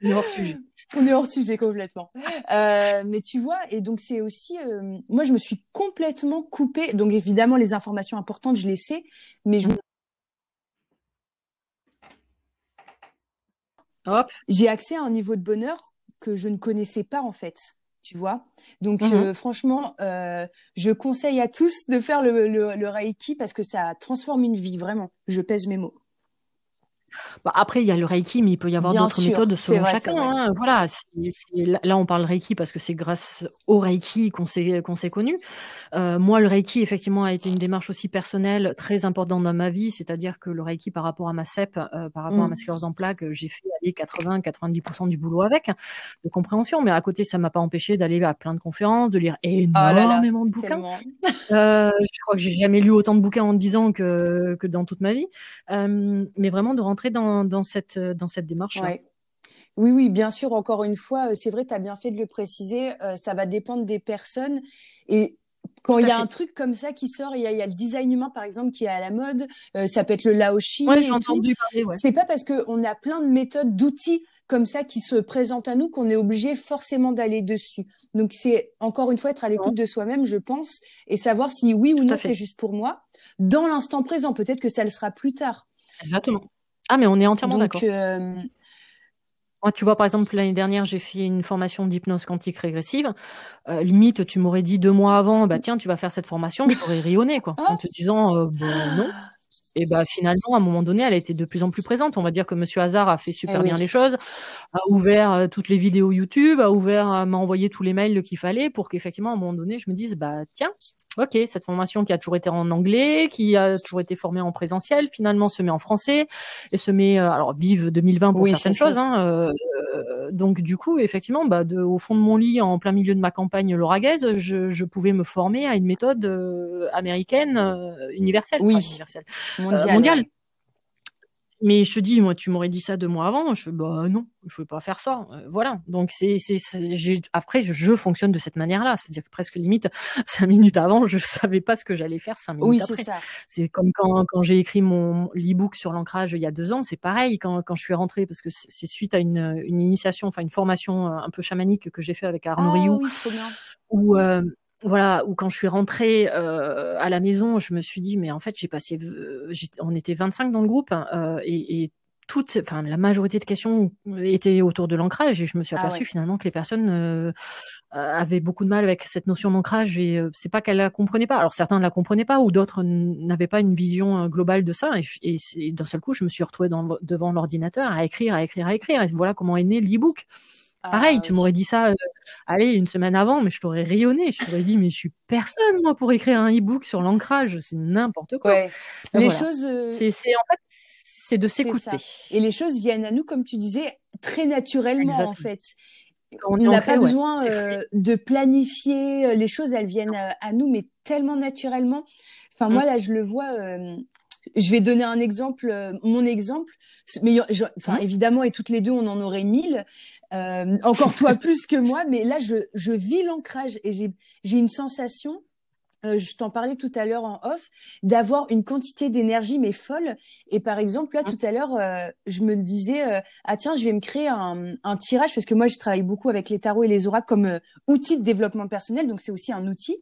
on est hors sujet. On est hors sujet complètement. Euh, mais tu vois, et donc c'est aussi, euh, moi je me suis complètement coupée. Donc évidemment les informations importantes, je les sais, mais je J'ai accès à un niveau de bonheur que je ne connaissais pas en fait, tu vois. Donc mmh euh, franchement, euh, je conseille à tous de faire le, le, Reiki parce que ça transforme une vie vraiment. Je pèse mes mots. Bah, après, il y a le Reiki, mais il peut y avoir d'autres méthodes selon chacun. Hein. Voilà, là, on parle Reiki parce que c'est grâce au Reiki qu'on s'est s'est connu. Euh, moi, le Reiki, effectivement, a été une démarche aussi personnelle très importante dans ma vie, c'est-à-dire que le Reiki, par rapport à ma CEP, euh, par rapport à mmh. ma sclérose en plaques, j'ai fait aller 80-90% du boulot avec, de compréhension. Mais à côté, ça m'a pas empêché d'aller à plein de conférences, de lire oh énormément de bouquins. Euh, je crois que j'ai jamais lu autant de bouquins en 10 ans que que dans toute ma vie. mais vraiment de rentrer dans, dans cette, dans cette démarche. Ouais. Oui, oui, bien sûr, encore une fois, euh, c'est vrai, tu as bien fait de le préciser, euh, ça va dépendre des personnes. Et quand il y a un truc comme ça qui sort, il y a, y a, le design humain, par exemple, qui est à la mode, euh, ça peut être le laoshi. Ouais, j'ai entendu parler, ouais. C'est pas parce qu'on a plein de méthodes, d'outils comme ça qui se présentent à nous qu'on est obligé forcément d'aller dessus. Donc c'est encore une fois être à l'écoute de soi-même, je pense, et savoir si oui ou non c'est juste pour moi. Dans l'instant présent, peut-être que ça le sera plus tard. Exactement. Ah, mais on est entièrement d'accord. Euh... Moi, tu vois, par exemple, l'année dernière, j'ai fait une formation d'hypnose quantique régressive. Euh, limite, tu m'aurais dit deux mois avant, bah tiens, tu vas faire cette formation, je t'aurais rayonné, quoi, en te disant, euh, bah, non. Et bah finalement, à un moment donné, elle a été de plus en plus présente. On va dire que Monsieur Hazard a fait super eh bien les choses, a ouvert euh, toutes les vidéos YouTube, a ouvert, m'a envoyé tous les mails qu'il fallait pour qu'effectivement, à un moment donné, je me dise, bah tiens, ok, cette formation qui a toujours été en anglais, qui a toujours été formée en présentiel, finalement se met en français et se met, euh, alors vive 2020 pour certaines choses. Hein, euh, donc du coup, effectivement, bah, de, au fond de mon lit, en plein milieu de ma campagne lauragaise, je, je pouvais me former à une méthode euh, américaine universelle, oui. universelle, mondiale. Mais je te dis, moi, tu m'aurais dit ça deux mois avant. Je fais, bah non, je ne pas faire ça. Euh, voilà. Donc c'est, c'est, après, je fonctionne de cette manière-là. C'est-à-dire que presque limite cinq minutes avant, je savais pas ce que j'allais faire cinq minutes oui, après. c'est ça. C'est comme quand, quand j'ai écrit mon e-book sur l'ancrage il y a deux ans. C'est pareil quand, quand je suis rentrée parce que c'est suite à une, une initiation, enfin une formation euh, un peu chamanique que j'ai fait avec Arnaud ah, Oui, trop bien. Où euh, voilà, ou quand je suis rentrée euh, à la maison, je me suis dit, mais en fait, j'ai passé, on était 25 dans le groupe euh, et, et toute, enfin, la majorité de questions étaient autour de l'ancrage et je me suis ah aperçue finalement que les personnes euh, avaient beaucoup de mal avec cette notion d'ancrage et euh, c'est pas qu'elles la comprenaient pas. Alors certains ne la comprenaient pas ou d'autres n'avaient pas une vision euh, globale de ça et, et d'un seul coup, je me suis retrouvée dans, devant l'ordinateur à écrire, à écrire, à écrire et voilà comment est né l'e-book. Pareil, tu m'aurais dit ça, euh, allez, une semaine avant, mais je t'aurais rayonné. Je t'aurais dit, mais je suis personne, moi, pour écrire un e-book sur l'ancrage. C'est n'importe quoi. Ouais. les choses. Euh, c'est, en fait, c'est de s'écouter. Et les choses viennent à nous, comme tu disais, très naturellement, en fait. On n'a pas besoin euh, de planifier les choses, elles viennent à, nous, mais tellement naturellement. Enfin, moi, mmh. là, je le vois je vais donner un exemple, mon exemple, mais enfin mmh. évidemment et toutes les deux on en aurait mille, euh, encore toi plus que moi, mais là, je, je vis l'ancrage et j'ai une sensation, euh, je t'en parlais tout à l'heure en off, d'avoir une quantité d'énergie mais folle. Et par exemple, là, mmh. tout à l'heure, euh, je me disais, euh, ah tiens, je vais me créer un, un, tirage, parce que moi, je travaille beaucoup avec les tarots et les oracles comme euh, outil de développement personnel, donc c'est aussi un outil.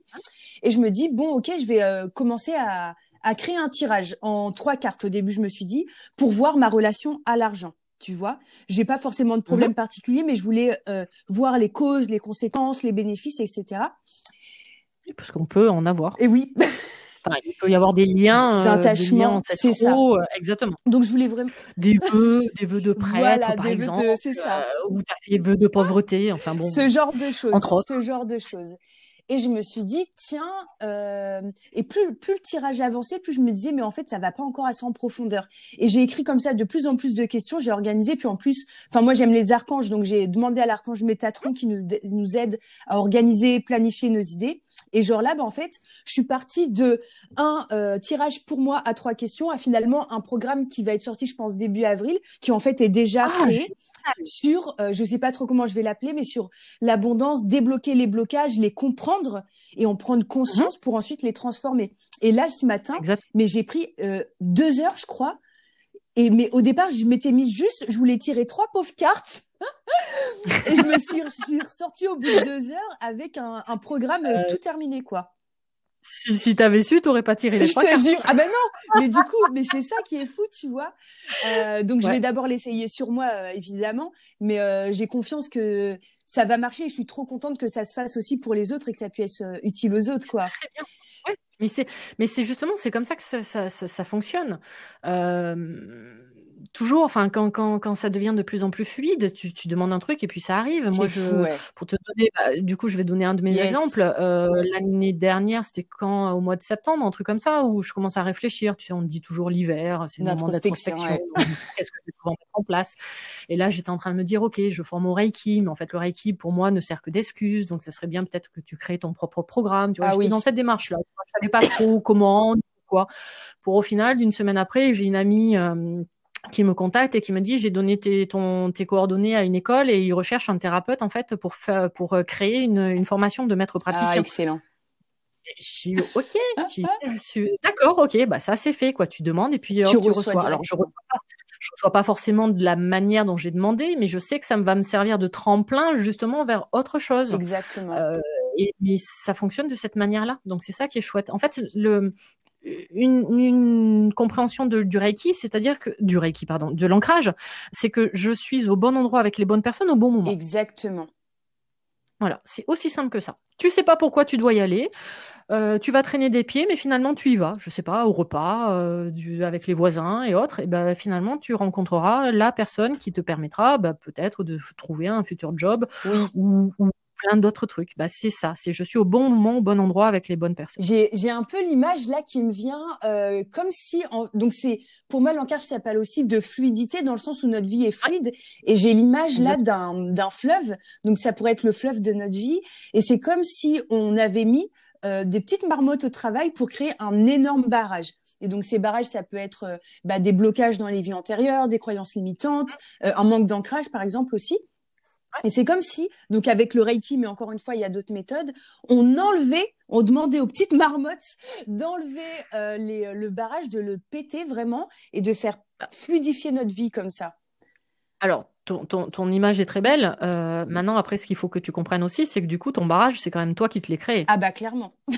Et je me dis, bon, ok, je vais commencer à, à créer un tirage en trois cartes. Au début, je me suis dit, pour voir ma relation à l'argent tu vois. J'ai pas forcément de problème mhm. particulier, mais je voulais euh, voir les causes, les conséquences, les bénéfices, etc. Parce qu'on peut en avoir. Et oui. Enfin, il peut y avoir des liens euh, d'attachement, c'est ça. Euh, exactement. Donc je voulais vraiment des vœux, des vœux de prêtre, voilà, par exemple, c'est ça. ou t'as fait des vœux de pauvreté, enfin bon. Ce genre de choses. Ce genre de choses. Et je me suis dit, tiens, euh, et plus, plus le tirage avançait, plus je me disais, mais en fait, ça va pas encore assez en profondeur. Et j'ai écrit comme ça de plus en plus de questions, j'ai organisé, puis en plus, enfin moi j'aime les archanges, donc j'ai demandé à l'archange Métatron qui nous, nous aide à organiser, planifier nos idées. Et genre là, bah, en fait, je suis partie de un euh, tirage pour moi à trois questions à finalement un programme qui va être sorti, je pense, début avril, qui en fait est déjà ah, créé sur, euh, je sais pas trop comment je vais l'appeler, mais sur l'abondance, débloquer les blocages, les comprendre et en prendre conscience mhm. pour ensuite les transformer. Et là, ce matin, mais j'ai pris euh, deux heures, je crois. Et mais au départ, je m'étais mise juste, je voulais tirer trois pauvres cartes. et je me suis, suis ressortie au bout de deux heures avec un, un programme euh, tout terminé, quoi. Si, si t'avais su, t'aurais pas tiré les Je te jure. Ah ben non. Mais du coup, mais c'est ça qui est fou, tu vois. Euh, donc je vais d'abord l'essayer sur moi, euh, évidemment, mais euh, j'ai confiance que ça va marcher. Je suis trop contente que ça se fasse aussi pour les autres et que ça puisse être utile aux autres, quoi. Mais c'est, mais c'est justement, c'est comme ça que ça, ça fonctionne. Euh toujours, enfin, quand, quand, quand ça devient de plus en plus fluide, tu, tu demandes un truc et puis ça arrive. Moi, je, pour te donner, bah, du coup, je vais donner un de mes exemples. Euh, L'année dernière, c'était quand au mois de septembre, un truc comme ça, où je commence à réfléchir. Tu sais, on me dit toujours l'hiver, c'est le moment d'introspection. Qu'est-ce que je vais pouvoir mettre en place Et là, j'étais en train de me dire, ok, je forme au Reiki, mais en fait, le Reiki pour moi ne sert que d'excuse, donc ça serait bien peut-être que tu crées ton propre programme. Tu vois, ah, oui. dans cette démarche-là. Je savais pas trop comment, quoi. Pour au final, une semaine après, j'ai une amie. Euh, qui me contacte et qui me dit j'ai donné tes, ton, tes coordonnées à une école et ils recherchent un thérapeute en fait pour pour euh, créer une, une formation de maître praticien. Ah, excellent. Je suis ok, d'accord, ok, bah ça c'est fait quoi. Tu demandes et puis tu, reçois. Alors je reçois pas, je reçois pas forcément de la manière dont j'ai demandé, mais je sais que ça va me servir de tremplin justement vers autre chose. Exactement. Euh, et, mais ça fonctionne de cette manière-là. Donc c'est ça qui est chouette. En fait, le une, une, compréhension de, du Reiki, c'est-à-dire que du Reiki, pardon, de l'ancrage, c'est que je suis au bon endroit avec les bonnes personnes au bon moment. Exactement. Voilà, c'est aussi simple que ça. Tu sais pas pourquoi tu dois y aller. Euh, tu vas traîner des pieds, mais finalement tu y vas. Je sais pas, au repas, euh, du, avec les voisins et autres. Et ben finalement tu rencontreras la personne qui te permettra, bah, peut-être de trouver un futur job ou, ou, plein d'autres trucs. Bah, c'est ça, c'est je suis au bon moment, au bon endroit avec les bonnes personnes. J'ai un peu l'image là qui me vient euh, comme si, donc c'est pour moi l'ancrage s'appelle aussi de fluidité dans le sens où notre vie est fluide et j'ai l'image là d'un fleuve, donc ça pourrait être le fleuve de notre vie et c'est comme si on avait mis euh, des petites marmottes au travail pour créer un énorme barrage. Et donc ces barrages, ça peut être euh, bah, des blocages dans les vies antérieures, des croyances limitantes, un manque d'ancrage par exemple aussi. Et c'est comme si, donc avec le Reiki, mais encore une fois, il y a d'autres méthodes, on enlevait, on demandait aux petites marmottes d'enlever euh, les, le barrage, de le péter vraiment et de faire fluidifier notre vie comme ça. Alors, ton, ton, ton, image est très belle. Euh, maintenant, après, ce qu'il faut que tu comprennes aussi, c'est que du coup, ton barrage, c'est quand même toi qui te l'es créé. Ah bah clairement.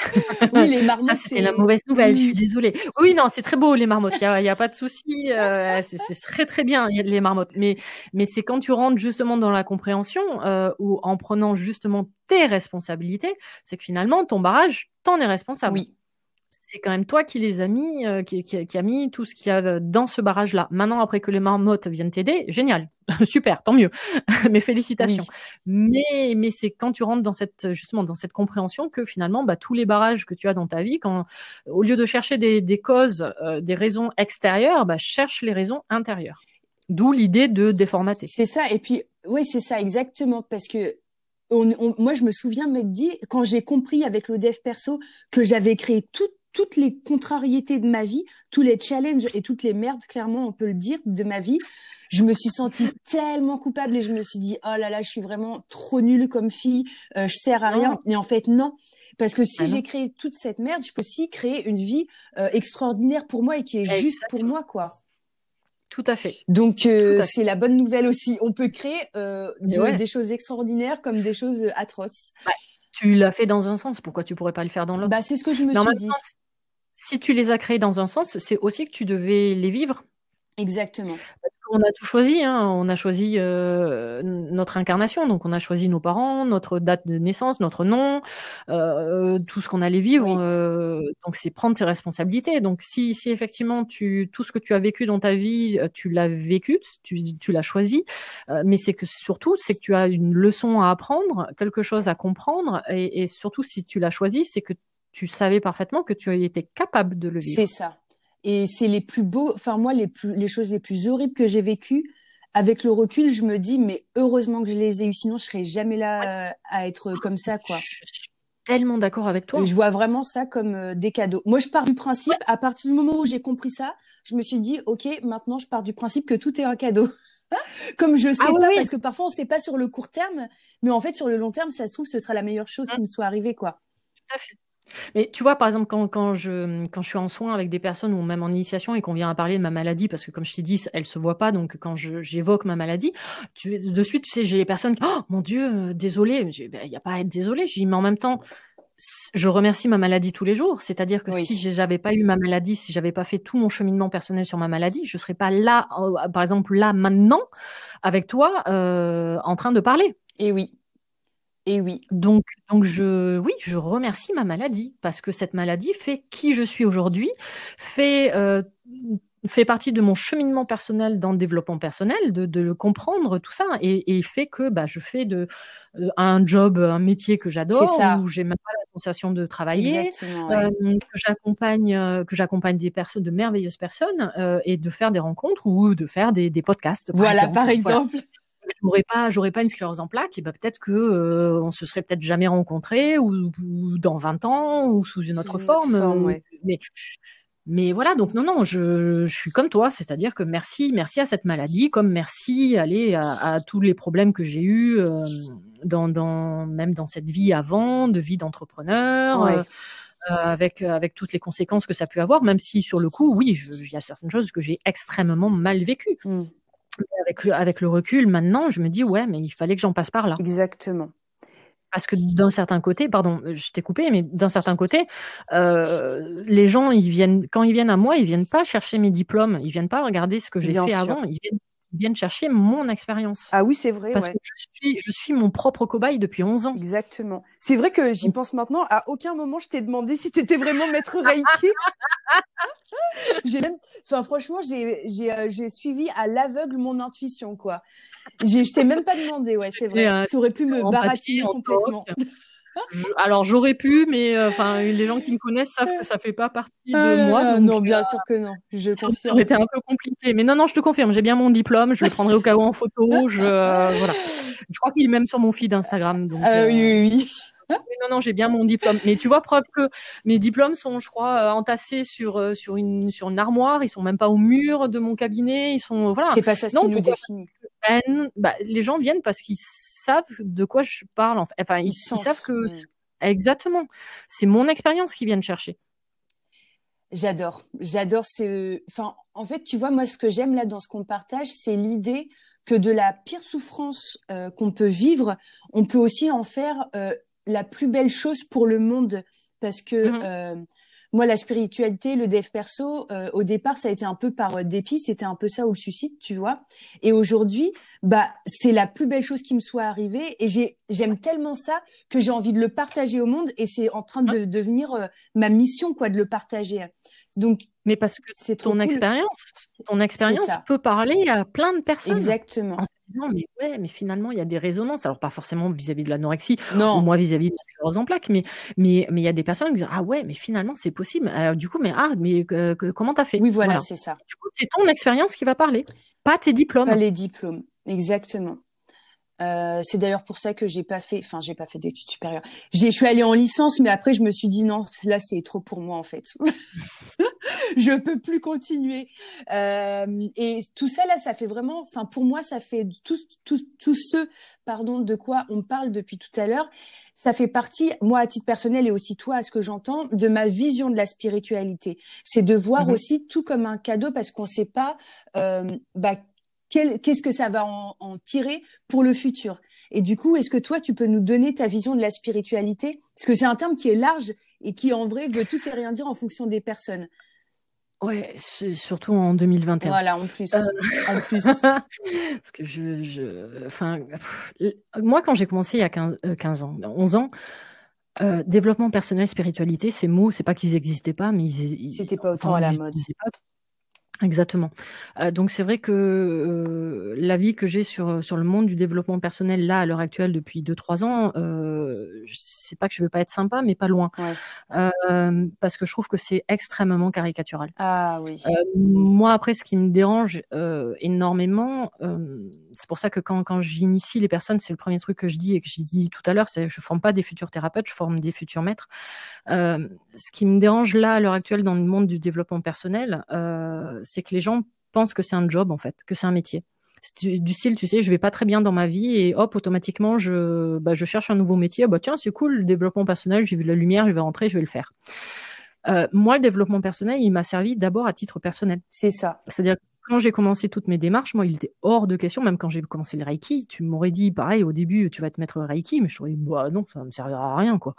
oui, les marmottes. Ça, c'était la mauvaise nouvelle. Je suis désolée. Oui, non, c'est très beau les marmottes. Il y a, a, pas de souci. Euh, c'est très très bien les marmottes. Mais mais c'est quand tu rentres justement dans la compréhension euh, ou en prenant justement tes responsabilités, c'est que finalement ton barrage, t'en es responsable. Oui c'est quand même toi qui les a mis, euh, qui, qui, a mis tout ce qu'il y a dans ce barrage-là. Maintenant, après que les marmottes viennent t'aider, génial, super, tant mieux. Mes félicitations. Mais, mais c'est quand tu rentres dans cette, justement, dans cette compréhension que finalement, bah, tous les barrages que tu as dans ta vie, quand, au lieu de chercher des, des causes, euh, des raisons extérieures, bah, cherche les raisons intérieures. D'où l'idée de déformater. C'est ça. Et puis, oui, c'est ça, exactement. Parce que on, moi, je me souviens m'être dit, quand j'ai compris avec le dev perso que j'avais créé toute toutes les contrariétés de ma vie, tous les challenges et toutes les merdes, clairement, on peut le dire, de ma vie, je me suis sentie tellement coupable et je me suis dit, oh là là, je suis vraiment trop nulle comme fille, euh, je sers à rien. Et en fait, non. Parce que si ah j'ai créé toute cette merde, je peux aussi créer une vie euh, extraordinaire pour moi et qui est juste pour moi, quoi. Tout à fait. Donc euh, c'est la bonne nouvelle aussi. On peut créer des choses extraordinaires comme des choses atroces. Tu l'as fait dans un sens, pourquoi tu pourrais pas le faire dans l'autre? Bah c'est ce que je me suis dit. Si tu les as créés dans un sens, c'est aussi que tu devais les vivre. Exactement. Parce qu'on a tout choisi, hein. on a choisi euh, notre incarnation, donc on a choisi nos parents, notre date de naissance, notre nom, euh, tout ce qu'on allait vivre. Euh, donc c'est prendre tes responsabilités. Donc si, si effectivement tu tout ce que tu as vécu dans ta vie, euh, tu l'as vécu, tu, tu l'as choisi, euh, mais c'est que surtout c'est que tu as une leçon à apprendre, quelque chose à comprendre, et, et surtout si tu l'as choisi, c'est que tu savais parfaitement que tu étais capable de le vivre. C'est ça. Et c'est les plus beaux, enfin moi, les, plus, les choses les plus horribles que j'ai vécues, avec le recul, je me dis, mais heureusement que je les ai eues, sinon je serais jamais là à être comme ça, quoi. Je suis tellement d'accord avec toi. Et je vois vraiment ça comme euh, des cadeaux. Moi, je pars du principe, à partir du moment où j'ai compris ça, je me suis dit, ok, maintenant je pars du principe que tout est un cadeau. comme je sais ah pas, parce que parfois on sait pas sur le court terme, mais en fait sur le long terme, ça se trouve, ce sera la meilleure chose qui me soit arrivée, quoi. Tout à fait. Mais tu vois, par exemple, quand, quand, je, quand je suis en soins avec des personnes ou même en initiation et qu'on vient à parler de ma maladie, parce que comme je t'ai dit, elle se voit pas, donc quand j'évoque ma maladie, tu, de suite, tu sais, j'ai les personnes qui, oh mon Dieu, euh, désolé, il ben, n'y a pas à être désolé. Je dis, mais en même temps, je remercie ma maladie tous les jours. C'est-à-dire que si j'avais pas eu ma maladie, si j'avais pas fait tout mon cheminement personnel sur ma maladie, je serais pas là, euh, par exemple, là maintenant, avec toi, euh, en train de parler. Et oui. Et oui. Donc, donc je, oui, je remercie ma maladie parce que cette maladie fait qui je suis aujourd'hui, fait euh, fait partie de mon cheminement personnel dans le développement personnel, de, de le comprendre tout ça, et, et fait que bah, je fais de euh, un job, un métier que j'adore, où j'ai même pas la sensation de travailler, euh, que j'accompagne, euh, que j'accompagne des personnes, de merveilleuses personnes, et de faire des rencontres ou de faire des, des podcasts. voilà, par exemple j'aurais pas j'aurais pas une sclérose en plaques et ben peut-être que euh, on se serait peut-être jamais rencontrés ou, dans 20 ans ou sous une autre forme, mais mais voilà donc non non je, je suis comme toi c'est-à-dire que merci merci à cette maladie comme merci allez à, à tous les problèmes que j'ai eu euh, dans dans même dans cette vie avant de vie d'entrepreneur euh, euh, avec avec toutes les conséquences que ça a pu avoir même si sur le coup oui il y a certaines choses que j'ai extrêmement mal vécues. Mm avec le, avec le recul, maintenant, je me dis, ouais, mais il fallait que j'en passe par là. Exactement. Parce que d'un certain côté, pardon, je t'ai coupé, mais d'un certain côté, euh, les gens, ils viennent, quand ils viennent à moi, ils viennent pas chercher mes diplômes, ils viennent pas regarder ce que j'ai fait sûr. avant, ils viennent viennent chercher mon expérience. Ah oui, c'est vrai. Parce ouais. que je suis, je suis mon propre cobaye depuis 11 ans. Exactement. C'est vrai que j'y pense maintenant. À aucun moment, je t'ai demandé si tu étais vraiment maître Reiki. j'ai même, enfin, franchement, j'ai, j'ai, euh, j'ai suivi à l'aveugle mon intuition, quoi. J'ai, je t'ai même pas demandé, ouais, c'est vrai. Euh, tu aurais pu me baratiner complètement. Alors j'aurais pu, mais euh, enfin les gens qui me connaissent savent que ça fait pas partie de ah, moi. Donc, non, bien sûr que non. Je confirme. Ça été un peu compliqué, mais non, non, je te confirme, j'ai bien mon diplôme. Je le prendrai au cas où en photo. Je euh, voilà. Je crois qu'il est même sur mon feed Instagram. Donc, ah, oui, oui, oui. Mais non, non, j'ai bien mon diplôme. Mais tu vois, preuve que mes diplômes sont, je crois, entassés sur sur une sur une armoire. Ils sont même pas au mur de mon cabinet. Ils sont voilà. C'est pas ça ce qui nous définit bah, les gens viennent parce qu'ils savent de quoi je parle. Enfin, ils, ils, savent que exactement. C'est mon expérience qu'ils viennent chercher. J'adore, j'adore ce. Enfin, en fait, tu vois, moi, ce que j'aime là dans ce qu'on partage, c'est l'idée que de la pire souffrance euh, qu'on peut vivre, on peut aussi en faire euh, la plus belle chose pour le monde, parce que. Mmh. Euh, moi, la spiritualité, le dev perso, euh, au départ, ça a été un peu par euh, dépit, c'était un peu ça ou le suicide, tu vois. Et aujourd'hui, bah, c'est la plus belle chose qui me soit arrivée et j'ai, j'aime tellement ça que j'ai envie de le partager au monde et c'est en train de devenir euh, ma mission, quoi, de le partager. Donc, mais parce que c'est ton expérience, ton expérience peut parler à plein de personnes. Exactement. En se disant, mais ouais, mais finalement, il y a des résonances. Alors, pas forcément vis-à-vis de l'anorexie, ou moi vis-à-vis de la en plaques, mais, mais, mais il y a des personnes qui disent, ah ouais, mais finalement, c'est possible. Alors, du coup, mais ah, mais euh, comment t'as fait? Oui, voilà, c'est ça. Du coup, c'est ton expérience qui va parler, pas tes diplômes. Pas les diplômes. Exactement. Euh, c'est d'ailleurs pour ça que j'ai pas fait, enfin j'ai pas fait d'études supérieures. J'ai, je suis allée en licence, mais après je me suis dit non, là c'est trop pour moi en fait. je peux plus continuer. Euh, et tout ça là, ça fait vraiment, enfin pour moi ça fait tout, tout, tout ce, pardon, de quoi on parle depuis tout à l'heure. Ça fait partie, moi à titre personnel et aussi toi à ce que j'entends, de ma vision de la spiritualité. C'est de voir mmh aussi tout comme un cadeau parce qu'on sait pas, euh, bah qu'est-ce que ça va en, en, tirer pour le futur? Et du coup, est-ce que toi, tu peux nous donner ta vision de la spiritualité? Parce que c'est un terme qui est large et qui, en vrai, veut tout et rien dire en fonction des personnes. Ouais, surtout en 2021. Voilà, en plus. Euh, en plus. Parce que je, je, enfin, moi, quand j'ai commencé il y a 15, 15 ans, 11 ans, euh, développement personnel, spiritualité, ces mots, c'est pas qu'ils n'existaient pas, mais ils. C'était pas autant à la mode. Exactement. Euh, donc c'est vrai que euh, la vie que j'ai sur sur le monde du développement personnel là à l'heure actuelle depuis 2-3 ans, euh, c'est pas que je veux pas être sympa, mais pas loin, euh, parce que je trouve que c'est extrêmement caricatural. Ah oui. Euh, moi après, ce qui me dérange énormément, c'est pour ça que quand quand j'initie les personnes, c'est le premier truc que je dis et que j'ai dit tout à l'heure, c'est que je forme pas des futurs thérapeutes, je forme des futurs maîtres. ce qui me dérange là à l'heure actuelle dans le monde du développement personnel, c'est que les gens pensent que c'est un job en fait, que c'est un métier. Du style, tu sais, je vais pas très bien dans ma vie et hop, automatiquement, je, bah, je cherche un nouveau métier. bah tiens, c'est cool, le développement personnel, j'ai vu la lumière, je vais rentrer, je vais le faire. Euh, moi, le développement personnel, il m'a servi d'abord à titre personnel. C'est ça. C'est-à-dire quand j'ai commencé toutes mes démarches, moi, il était hors de question, même quand j'ai commencé le Reiki, tu m'aurais dit, pareil, au début, tu vas te mettre Reiki, mais je t'aurais dit, bah non, ça ne me servira à rien, quoi.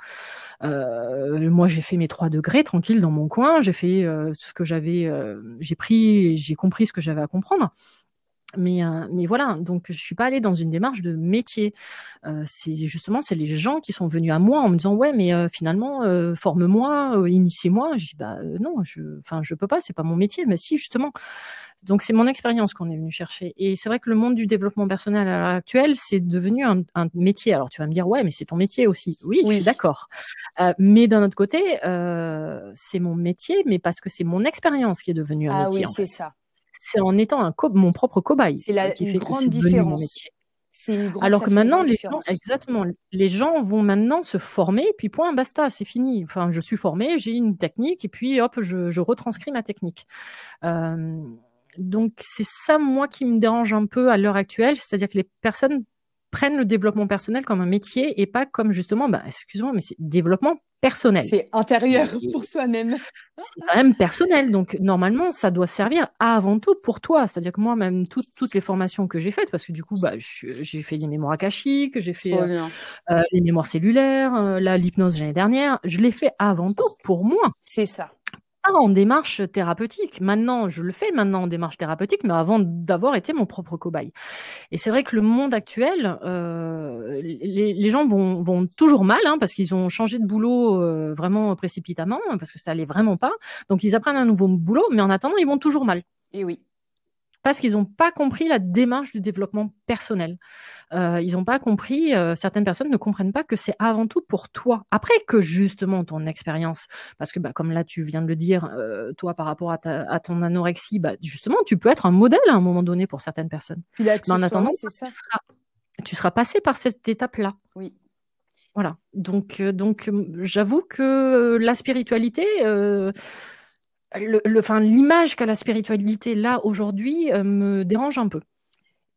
Euh, moi, j'ai fait mes trois degrés tranquille dans mon coin, j'ai fait euh, ce que j'avais, euh, j'ai pris, j'ai compris ce que j'avais à comprendre. Mais, euh, mais voilà, donc je suis pas allée dans une démarche de métier. Euh, c'est justement c'est les gens qui sont venus à moi en me disant ouais mais euh, finalement euh, forme-moi, euh, initie-moi. Je dis bah non, je, enfin je peux pas, c'est pas mon métier. Mais si justement, donc c'est mon expérience qu'on est venu chercher. Et c'est vrai que le monde du développement personnel à l'heure actuelle c'est devenu un, un, métier. Alors tu vas me dire ouais mais c'est ton métier aussi. Oui, oui. je suis d'accord. mais d'un autre côté c'est mon métier, mais parce que c'est mon expérience qui est devenue un ah métier. Ah oui c'est ça c'est en étant un mon propre cobaye. C'est la qui fait grande différence. Une Alors que maintenant, les gens, exactement, les gens vont maintenant se former, puis point, basta, c'est fini. Enfin, je suis formé, j'ai une technique, et puis hop, je, je retranscris ma technique. Euh, donc c'est ça moi qui me dérange un peu à l'heure actuelle, c'est-à-dire que les personnes prennent le développement personnel comme un métier et pas comme justement, bah, excuse-moi, mais c'est développement personnel. C'est intérieur pour soi-même. C'est quand même personnel. Donc, normalement, ça doit servir avant tout pour toi. C'est-à-dire que moi, même toutes les formations que j'ai faites, parce que du coup, bah, j'ai fait des mémoires akashiques, j'ai fait euh, euh, les mémoires cellulaires, euh, l'hypnose l'année dernière, je l'ai fait avant tout pour moi. C'est ça pas en démarche thérapeutique. Maintenant, je le fais maintenant en démarche thérapeutique, mais avant d'avoir été mon propre cobaye. Et c'est vrai que le monde actuel, euh, les, les, gens vont, vont toujours mal, hein, parce qu'ils ont changé de boulot euh, vraiment précipitamment, parce que ça allait vraiment pas. Donc ils apprennent un nouveau boulot, mais en attendant, ils vont toujours mal. Et oui parce qu'ils n'ont pas compris la démarche du développement personnel. Euh, ils n'ont pas compris, euh, certaines personnes ne comprennent pas que c'est avant tout pour toi. Après que justement ton expérience, parce que bah, comme là tu viens de le dire, euh, toi par rapport à, ta, à, ton anorexie, bah, justement tu peux être un modèle à un moment donné pour certaines personnes. Mais en attendant, ça. Tu, seras, tu seras passé par cette étape-là. Oui. Voilà. Donc, donc j'avoue que la spiritualité le, enfin, l'image qu'a la spiritualité là aujourd'hui euh, me dérange un peu.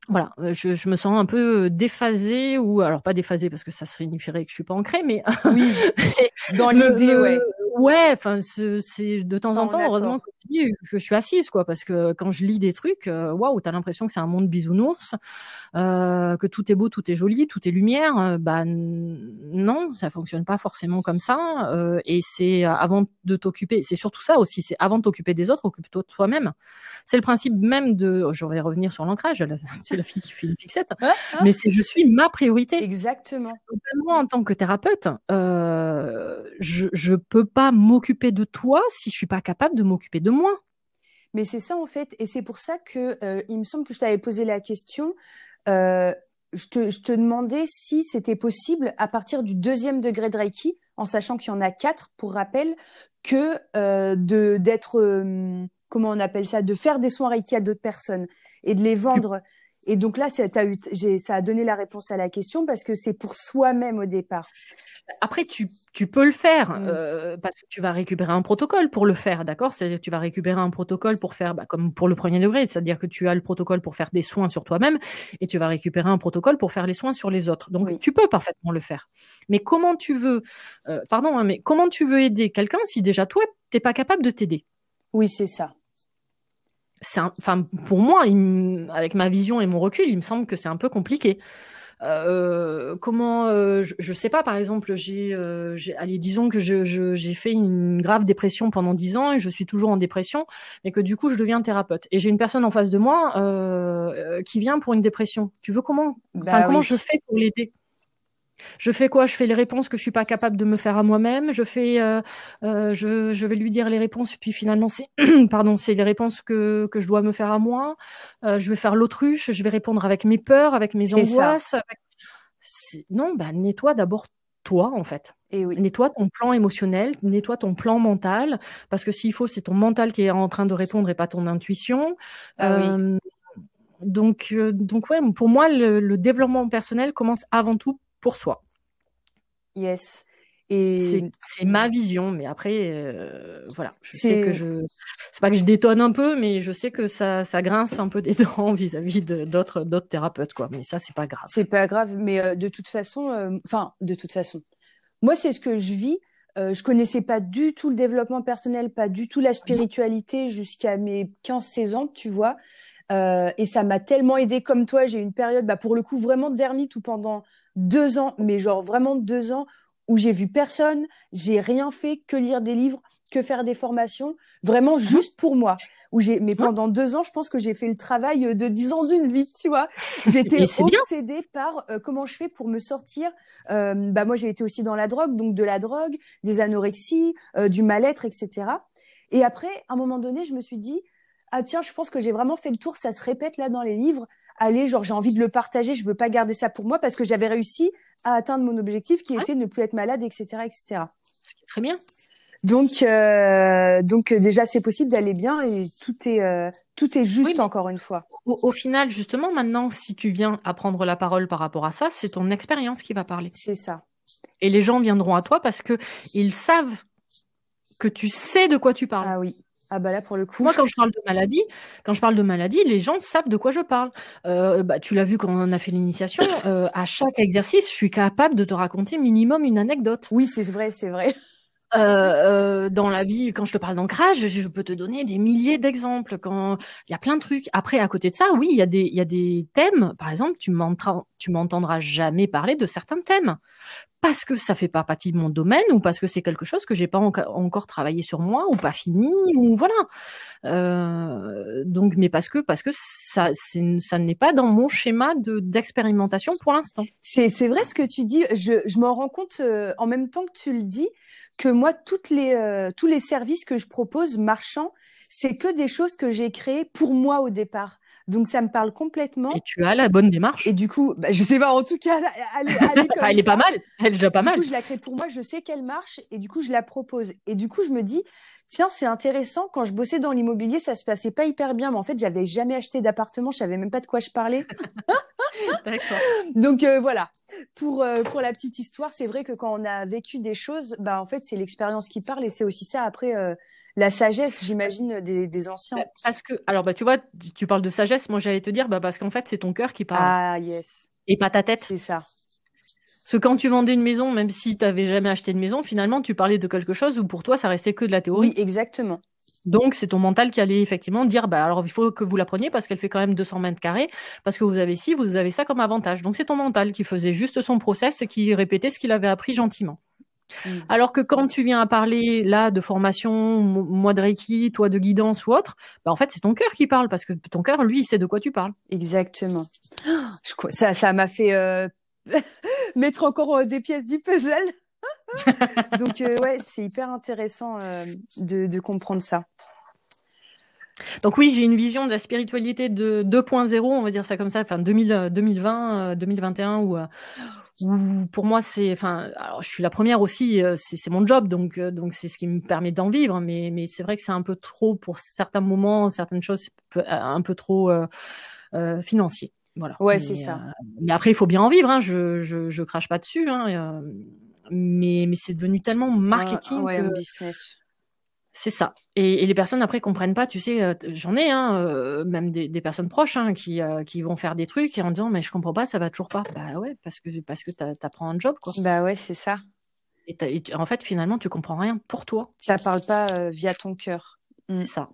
Voilà, euh, je, je, me sens un peu déphasée ou alors pas déphasée parce que ça signifierait que je suis pas ancrée, mais oui, dans l'idée, ouais. Ouais, enfin, c'est de temps en temps, heureusement que je suis assise, quoi, parce que quand je lis des trucs, euh, waouh, t'as l'impression que c'est un monde bisounours, euh, que tout est beau, tout est joli, tout est lumière. Euh, bah non, ça fonctionne pas forcément comme ça. Euh, et c'est avant de t'occuper, c'est surtout ça aussi, c'est avant de t'occuper des autres, occupe-toi de toi-même. C'est le principe même de, oh, je vais revenir sur l'ancrage, c'est la fille qui fait une fixette, mais c'est je suis ma priorité. Exactement. moi, en tant que thérapeute, je je peux pas m'occuper de toi si je suis pas capable de m'occuper de moi. Mais c'est ça en fait, et c'est pour ça que euh, il me semble que je t'avais posé la question. Euh, je, te, je te demandais si c'était possible à partir du deuxième degré de Reiki, en sachant qu'il y en a quatre, pour rappel, que euh, de d'être euh, comment on appelle ça, de faire des soins Reiki à d'autres personnes et de les vendre. Et donc là, ça, as eu, ça a donné la réponse à la question parce que c'est pour soi-même au départ. Après, tu, tu peux le faire mmh. euh, parce que tu vas récupérer un protocole pour le faire, d'accord? C'est-à-dire que tu vas récupérer un protocole pour faire, bah, comme pour le premier degré, c'est-à-dire que tu as le protocole pour faire des soins sur toi-même et tu vas récupérer un protocole pour faire les soins sur les autres. Donc, tu peux parfaitement le faire. Mais comment tu veux, euh, pardon, hein, mais comment tu veux aider quelqu'un si déjà toi, t'es pas capable de t'aider? Oui, c'est ça. C'est enfin, pour moi, il, avec ma vision et mon recul, il me semble que c'est un peu compliqué. euh, comment, euh, je, je, sais pas, par exemple, j'ai, euh, allez, disons que je, j'ai fait une grave dépression pendant dix ans et je suis toujours en dépression, et que du coup je deviens thérapeute. Et j'ai une personne en face de moi qui vient pour une dépression. Tu veux comment, enfin, bah comment je fais pour l'aider? Je fais quoi? Je fais les réponses que je suis pas capable de me faire à moi-même. Je fais, euh, euh, je, je, vais lui dire les réponses, puis finalement c'est, pardon, c'est les réponses que, que je dois me faire à moi. Euh, je vais faire l'autruche. Je vais répondre avec mes peurs, avec mes angoisses. Non, bah nettoie d'abord toi en fait. Et oui. Nettoie ton plan émotionnel, nettoie ton plan mental, parce que s'il faut, c'est ton mental qui est en train de répondre et pas ton intuition. Ah oui. Donc, donc ouais, pour moi, le, le développement personnel commence avant tout pour soi. Yes. Et c'est ma vision, mais après, euh, voilà, je sais que je, c'est pas que je détonne un peu, mais je sais que ça, ça grince un peu des dents vis-à-vis d'autres, d'autres thérapeutes, quoi. Mais ça, c'est pas grave. C'est pas grave, mais euh, de toute façon, euh, enfin, de toute façon, moi, c'est ce que je vis. je connaissais pas du tout le développement personnel, pas du tout la spiritualité jusqu'à mes 15-16 ans, tu vois. et ça m'a tellement aidé comme toi. J'ai eu une période, bah, pour le coup, vraiment d'ermite où pendant deux ans, mais genre vraiment deux ans où j'ai vu personne, j'ai rien fait que lire des livres, que faire des formations, vraiment juste pour moi. Où j'ai, mais pendant deux ans, je pense que j'ai fait le travail de dix ans d'une vie, tu vois. J'étais obsédée par euh, comment je fais pour me sortir. Euh, bah moi, j'ai été aussi dans la drogue, donc de la drogue, des anorexies, euh, du mal-être, etc. Et après, à un moment donné, je me suis dit, ah tiens, je pense que j'ai vraiment fait le tour. Ça se répète là dans les livres allez, genre j'ai envie de le partager, je veux pas garder ça pour moi parce que j'avais réussi à atteindre mon objectif qui était de ne plus être malade, etc., etc. très bien. Donc, euh, donc euh, déjà c'est possible d'aller bien et tout est euh, tout est juste encore une fois. Au, final, justement, maintenant, si tu viens à prendre la parole par rapport à ça, c'est ton expérience qui va parler. C'est ça. Et les gens viendront à toi parce que ils savent que tu sais de quoi tu parles. Ah oui. Ah bah là pour le coup. Moi quand je parle de maladie, quand je parle de maladie, les gens savent de quoi je parle. Euh, bah, tu l'as vu quand on a fait l'initiation. Euh, à chaque exercice, je suis capable de te raconter minimum une anecdote. Oui, c'est vrai, c'est vrai. Euh, dans la vie, quand je te parle d'ancrage, je peux te donner des milliers d'exemples. Quand il y a plein de trucs. Après, à côté de ça, oui, il y a des, il y a des thèmes. Par exemple, tu m'entendras jamais parler de certains thèmes parce que ça fait pas partie de mon domaine ou parce que c'est quelque chose que j'ai pas encore travaillé sur moi ou pas fini ou voilà. Euh, donc, mais parce que parce que ça ça n'est pas dans mon schéma de d'expérimentation pour l'instant. C'est c'est vrai ce que tu dis. Je je m'en rends compte euh, en même temps que tu le dis que moi toutes les euh, tous les services que je propose marchand, c'est que des choses que j'ai créées pour moi au départ. Donc ça me parle complètement. Et tu as la bonne démarche. Et du coup, bah, je sais pas, en tout cas, elle, elle, est pas mal. Elle est déjà pas mal. Du coup, je la crée pour moi, je sais qu'elle marche et du coup, je la propose. Et du coup, je me dis, tiens, c'est intéressant. Quand je bossais dans l'immobilier, ça se passait pas hyper bien, mais en fait, j'avais jamais acheté d'appartement, je savais même pas de quoi je parlais. D'accord. Donc euh, voilà. Pour euh, pour la petite histoire, c'est vrai que quand on a vécu des choses, bah en fait, c'est l'expérience qui parle et c'est aussi ça après. Euh, la sagesse, j'imagine, des, des, anciens. Bah, parce que, alors, bah, tu vois, tu parles de sagesse. Moi, j'allais te dire, bah, parce qu'en fait, c'est ton cœur qui parle. Ah, yes. Et pas ta tête. C'est ça. Parce que quand tu vendais une maison, même si tu n'avais jamais acheté de maison, finalement, tu parlais de quelque chose où pour toi, ça restait que de la théorie. Oui, exactement. Donc, c'est ton mental qui allait effectivement dire, bah, alors il faut que vous la preniez parce qu'elle fait quand même 200 mètres carrés, parce que vous avez ci, vous avez ça comme avantage. Donc, c'est ton mental qui faisait juste son process et qui répétait ce qu'il avait appris gentiment. Mm. Alors que quand tu viens à parler là de formation, moi de Reiki, toi de guidance ou autre, bah en fait c'est ton cœur qui parle parce que ton cœur, lui, il sait de quoi tu parles. Exactement. Ça, ça m'a fait euh, mettre encore euh, des pièces du puzzle. Donc euh, ouais, c'est hyper intéressant de, de comprendre ça. Donc oui, j'ai une vision de la spiritualité de 2.0, on va dire ça comme ça, enfin 2000, 2020, 2021, où, pour moi c'est, enfin, alors je suis la première aussi, euh, c'est mon job, donc euh, donc c'est ce qui me permet d'en vivre, mais mais c'est vrai que c'est un peu trop pour certains moments, certaines choses, un peu trop euh, financier. Voilà. Ouais, c'est ça. mais après, il faut bien en vivre. Hein. Je, je, je crache pas dessus. Hein. mais mais c'est devenu tellement marketing. ouais, business. C'est ça. Et, les personnes après comprennent pas. Tu sais, euh, j'en ai, hein, euh, même des, personnes proches hein, qui, euh, qui vont faire des trucs et en disant mais je comprends pas, ça va toujours pas. Bah ouais, parce que parce que t'apprends un job quoi. Bah ouais, c'est ça. Et, en fait, finalement, tu comprends rien pour toi. Ça parle pas via ton cœur. C'est mm. ça.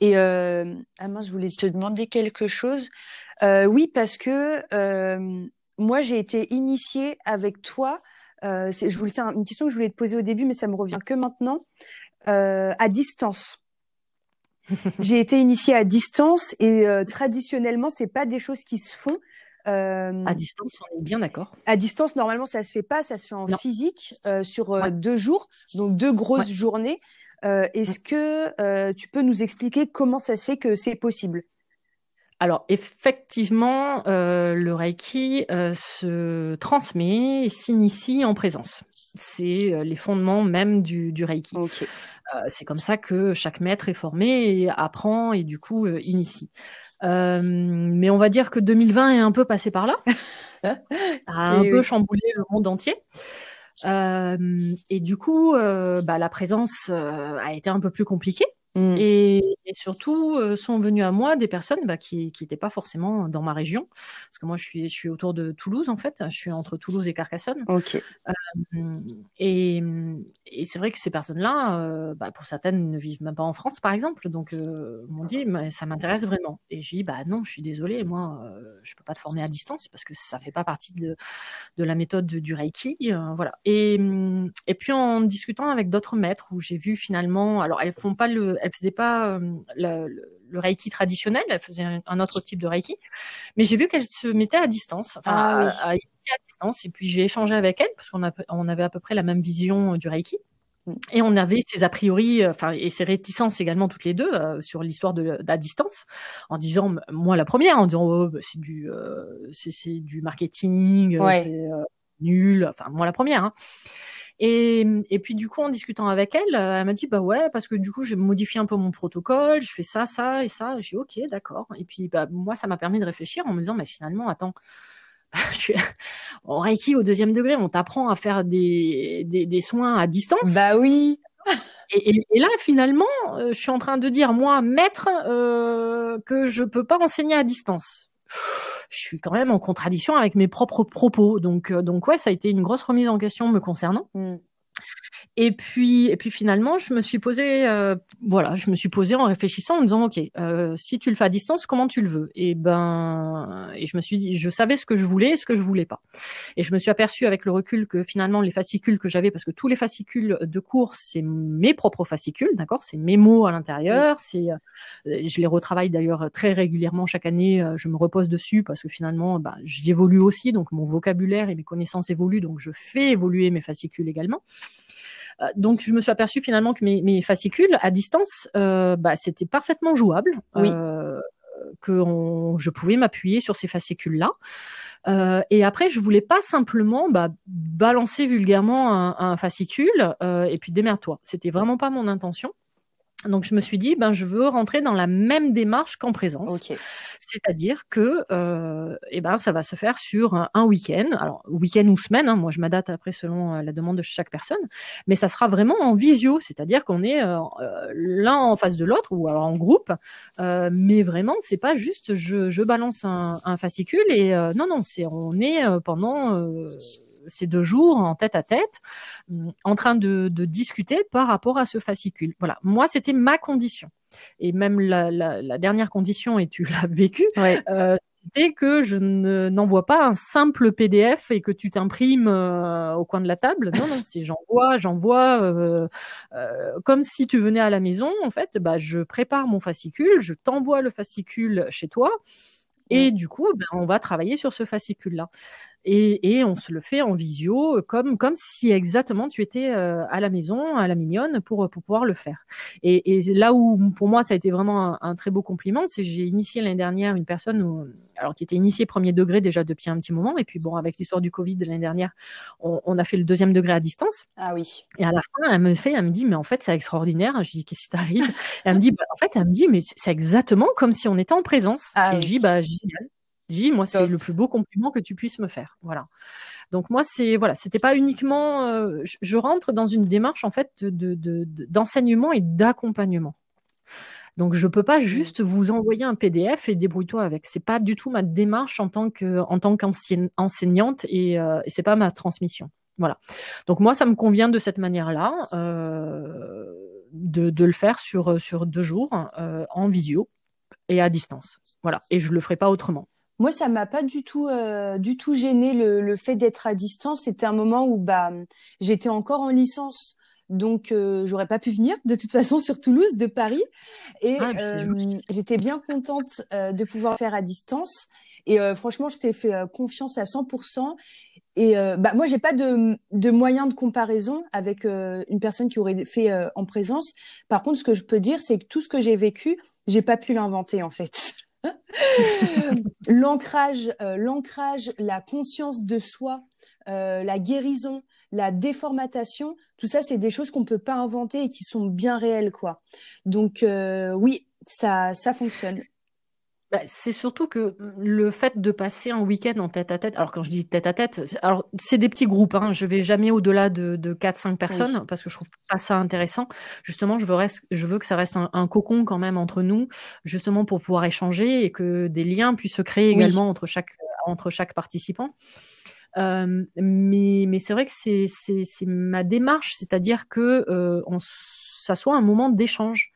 Et ah moi, je voulais te demander quelque chose. Oui, parce que moi, j'ai été initiée avec toi. Euh, c'est, je voulais, c'est une question que je voulais te poser au début, mais ça me revient que maintenant. Euh, à distance. j'ai été initiée à distance et euh, traditionnellement, c'est pas des choses qui se font. Euh, à distance, on est bien d'accord. À distance, normalement, ça se fait pas, ça se fait en physique euh, sur euh, deux jours, donc deux grosses journées. Est-ce que tu peux nous expliquer comment ça se fait que c'est possible? Alors effectivement, le Reiki se transmet et s'initie en présence. C'est les fondements même du, du Reiki. c'est comme ça que chaque maître est formé et apprend et du coup initie. Euh, mais on va dire que 2020 est un peu passé par là, a un peu chamboulé le monde entier. Euh, et du coup, euh, bah, la présence a été un peu plus compliquée. Mm. Et, surtout, euh, sont venus à moi des personnes bah, qui n'étaient pas forcément dans ma région. Parce que moi, je suis, je suis autour de Toulouse, en fait. Je suis entre Toulouse et Carcassonne. Euh, et, et c'est vrai que ces personnes-là, euh, bah, pour certaines, ne vivent même pas en France, par exemple. Donc, m'ont dit, ça m'intéresse vraiment. Et j'ai dit, bah non, je suis désolée, moi, je peux pas te former à distance parce que ça fait pas partie de, de la méthode du Reiki. voilà. Et, et puis, en discutant avec d'autres maîtres, où j'ai vu finalement, alors elles font pas le elle faisait pas euh, le, reiki traditionnel, elle faisait un, autre type de reiki, mais j'ai vu qu'elle se mettait à distance, enfin ah à, distance, et puis j'ai échangé avec elle parce qu'on on avait à peu près la même vision euh, du reiki. Mm. Et on avait ces a priori, euh, enfin, et ces réticences également toutes les deux sur l'histoire de, la distance, en disant, moi la première, en disant, oh, bah, c'est du, c'est du marketing, c'est nul, enfin, moi la première. Hein. Et, et puis du coup, en discutant avec elle, euh, elle m'a dit bah ouais, parce que du coup, j'ai modifié un peu mon protocole, je fais ça, ça et ça. J'ai dit ok, d'accord. Et puis bah moi, ça m'a permis de réfléchir en me disant mais finalement, attends. En Reiki au deuxième degré, on t'apprend à faire des, des, des, soins à distance. Bah oui. Et, et, là, finalement, euh, je suis en train de dire, moi, maître, euh, que je peux pas enseigner à distance je suis quand même en contradiction avec mes propres propos. Donc, euh, donc ouais, ça a été une grosse remise en question me concernant. Mm. Et puis, et puis finalement, je me suis posé, euh, voilà, je me suis posé en réfléchissant, en me disant, ok, euh, si tu le fais à distance, comment tu le veux? Et ben, et je me suis dit, je savais ce que je voulais, et ce que je voulais pas. Et je me suis aperçu avec le recul que finalement, les fascicules que j'avais, parce que tous les fascicules de cours, c'est mes propres fascicules, d'accord, c'est mes mots à l'intérieur, c'est, euh, je les retravaille d'ailleurs très régulièrement chaque année. Euh, je me repose dessus parce que finalement, bah, j'évolue aussi, donc mon vocabulaire et mes connaissances évoluent, donc je fais évoluer mes fascicules également. Euh, donc je me suis aperçu finalement que mes, mes fascicules à distance, euh, bah, c'était parfaitement jouable. Oui. Euh, que on, je pouvais m'appuyer sur ces fascicules-là. Euh, et après, je voulais pas simplement bah, balancer vulgairement un, un fascicule euh, et puis démerde-toi. C'était vraiment pas mon intention. Donc je me suis dit, ben je veux rentrer dans la même démarche qu'en présence, c'est-à-dire que, euh, eh ben ça va se faire sur un, week-end, alors week-end ou semaine. Hein, moi je m'adapte après selon euh, la demande de chaque personne, mais ça sera vraiment en visio, c'est-à-dire qu'on est, euh, euh, l'un en face de l'autre ou alors en groupe, euh, mais vraiment c'est pas juste je, je balance un, un fascicule et non non c'est on est pendant ces deux jours en tête à tête, en train de, discuter par rapport à ce fascicule. Voilà, moi c'était ma condition. Et même la, dernière condition, et tu l'as vécu, euh, c'était que je n'envoie pas un simple PDF et que tu t'imprimes euh, au coin de la table. Non, non, c'est j'envoie, j'envoie euh, comme si tu venais à la maison. En fait, bah, je prépare mon fascicule, je t'envoie le fascicule chez toi. Et du coup, ben, on va travailler sur ce fascicule-là et, on se le fait en visio, comme comme si exactement tu étais euh, à la maison, à la mignonne, pour pour pouvoir le faire. Et, là où pour moi ça a été vraiment un, très beau compliment, c'est j'ai initié l'année dernière une personne, alors qui était initiée premier degré déjà depuis un petit moment, et puis bon avec l'histoire du Covid de l'année dernière, on, a fait le deuxième degré à distance. Ah oui. Et à la fin, elle me fait, elle me dit mais en fait c'est extraordinaire. Je dis qu'est-ce qui t'arrive? Elle me dit bah, en fait elle me dit mais c'est exactement comme si on était en présence. Ah et je dis bah génial dis, moi, c'est le plus beau compliment que tu puisses me faire. Voilà. Donc moi, c'est voilà, c'était pas uniquement. Euh, je, rentre dans une démarche en fait de d'enseignement et d'accompagnement. Donc je peux pas mmh. juste vous envoyer un PDF et débrouille-toi avec. C'est pas du tout ma démarche en tant que en tant qu'enseignante et, euh, et c'est pas ma transmission. Voilà. Donc moi, ça me convient de cette manière-là, euh, de, de, le faire sur sur deux jours euh, en visio et à distance. Voilà. Et je le ferai pas autrement. Moi, ça m'a pas du tout, euh, du tout gêné le, le fait d'être à distance. C'était un moment où bah j'étais encore en licence, donc euh, j'aurais pas pu venir de toute façon sur Toulouse de Paris, et ah, euh, j'étais bien contente euh, de pouvoir faire à distance. Et franchement, je t'ai fait confiance à 100%. Et bah moi, j'ai pas de, de moyen de comparaison avec une personne qui aurait fait en présence. Par contre, ce que je peux dire, c'est que tout ce que j'ai vécu, j'ai pas pu l'inventer en fait. l'ancrage, euh, l'ancrage, la conscience de soi, euh, la guérison, la déformatation, tout ça, c'est des choses qu'on peut pas inventer et qui sont bien réelles, quoi. Donc euh, oui, ça, ça fonctionne. Bah, c'est surtout que le fait de passer un week-end en tête à tête, alors quand je dis tête à tête, alors c'est des petits groupes, hein, je vais jamais au-delà de, de 4-5 personnes parce que je trouve pas ça intéressant. Justement, je veux, je veux que ça reste un, cocon quand même entre nous, justement pour pouvoir échanger et que des liens puissent se créer également entre chaque, entre chaque participant. Euh, mais mais c'est vrai que c'est ma démarche, c'est-à-dire que euh, on, ça soit un moment d'échange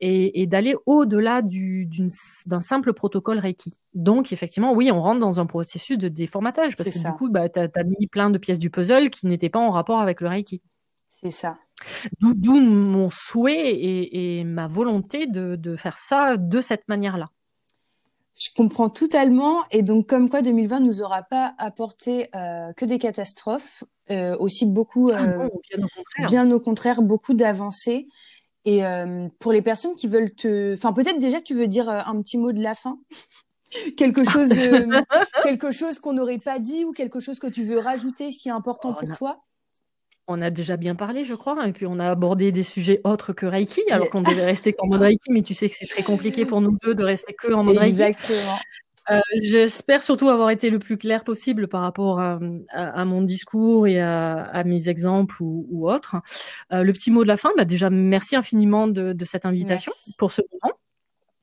et, et d'aller au-delà d'un simple protocole Reiki. Donc, effectivement, oui, on rentre dans un processus de déformatage parce que du coup, bah, tu as, mis plein de pièces du puzzle qui n'étaient pas en rapport avec le Reiki. C'est ça. D'où mon souhait et, et ma volonté de, de, faire ça de cette manière-là. Je comprends totalement. Et donc, comme quoi 2020 nous aura pas apporté euh, que des catastrophes, euh, aussi beaucoup, ah euh, bien, au contraire. bien au contraire, beaucoup d'avancées. Et euh, pour les personnes qui veulent te, enfin peut-être déjà tu veux dire euh, un petit mot de la fin, quelque chose, euh, quelque chose qu'on n'aurait pas dit ou quelque chose que tu veux rajouter, ce qui est important pour toi? On a déjà bien parlé, je crois, et puis on a abordé des sujets autres que Reiki, alors qu'on devait rester qu'en mode Reiki, mais tu sais que c'est très compliqué pour nous deux de rester que en mode Reiki. Exactement. Euh, j'espère surtout avoir été le plus clair possible par rapport à, à, mon discours et à, à mes exemples ou, ou autres. Euh, le petit mot de la fin, bah déjà merci infiniment de, de cette invitation pour ce moment.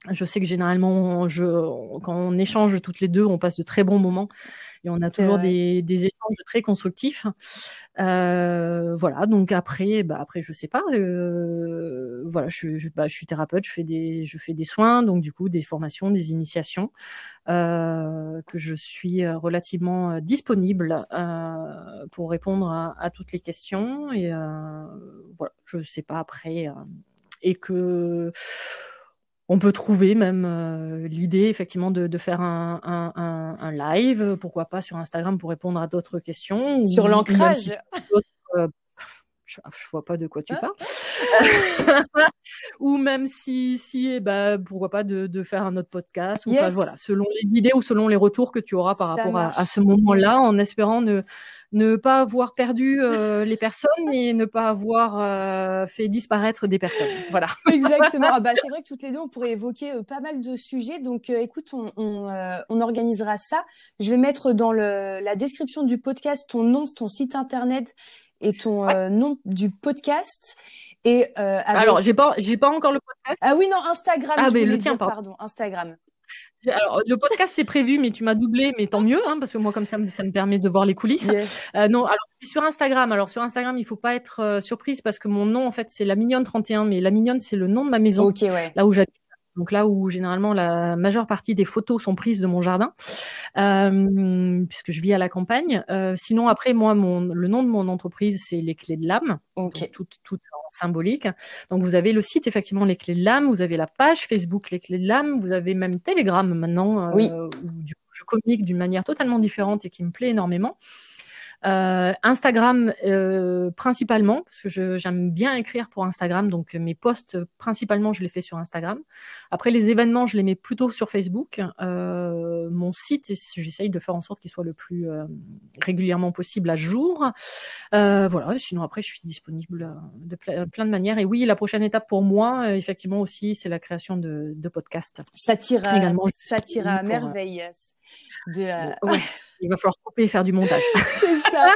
Je sais que généralement, je, quand on échange toutes les deux, on passe de très bons moments et on a toujours des, des, échanges très constructifs. Euh, voilà, donc après, bah après, je sais pas. Euh, voilà, je, je, bah, je, suis thérapeute, je fais des, je fais des soins, donc du coup des formations, des initiations, euh, que je suis relativement disponible euh, pour répondre à, à, toutes les questions et euh, voilà, je sais pas après et que on peut trouver même euh, l'idée effectivement de, de faire un, un, un, live, pourquoi pas sur Instagram pour répondre à d'autres questions. Sur l'ancrage. Euh, je, je, vois pas de quoi tu ah. parles. ou même si, si eh ben, pourquoi pas de, de, faire un autre podcast. Ou, voilà, selon les idées ou selon les retours que tu auras par rapport à, à, ce moment-là, en espérant ne ne pas avoir perdu euh, les personnes et ne pas avoir euh, fait disparaître des personnes. Voilà. Exactement. Ah bah, c'est vrai que toutes les deux, on pourrait évoquer euh, pas mal de sujets. Donc, écoute, on, on, on, organisera ça. Je vais mettre dans le, la description du podcast ton nom, ton site internet et ton nom du podcast. Et alors, j'ai pas, j'ai pas encore le podcast. Ah oui, non, Instagram. Ah, mais le tien, pardon, Instagram. Alors, le podcast c'est prévu, mais tu m'as doublé, mais tant mieux, hein, parce que moi comme ça, ça me permet de voir les coulisses. Euh, non, alors sur Instagram. Alors sur Instagram, il faut pas être euh, surprise parce que mon nom en fait c'est la mignonne 31, mais la mignonne c'est le nom de ma maison, okay, ouais. là où j'habite donc là où généralement la majeure partie des photos sont prises de mon jardin, euh, puisque je vis à la campagne. Euh, sinon après moi, mon, le nom de mon entreprise c'est les clés de l'âme, okay. tout, tout en symbolique. Donc vous avez le site effectivement les clés de l'âme, vous avez la page Facebook les clés de l'âme, vous avez même Telegram maintenant, euh, oui. où du coup, je communique d'une manière totalement différente et qui me plaît énormément. Euh, Instagram euh, principalement, parce que j'aime bien écrire pour Instagram, donc mes posts principalement je les fais sur Instagram. Après les événements, je les mets plutôt sur Facebook. Euh, mon site, j'essaye de faire en sorte qu'il soit le plus euh, régulièrement possible à jour. Euh, voilà, sinon après je suis disponible de plein de manières. Et oui, la prochaine étape pour moi, effectivement aussi, c'est la création de, de podcasts. Ça tire à, ça tire à merveille. De, ouais. Il va falloir couper et faire du montage. c'est ça.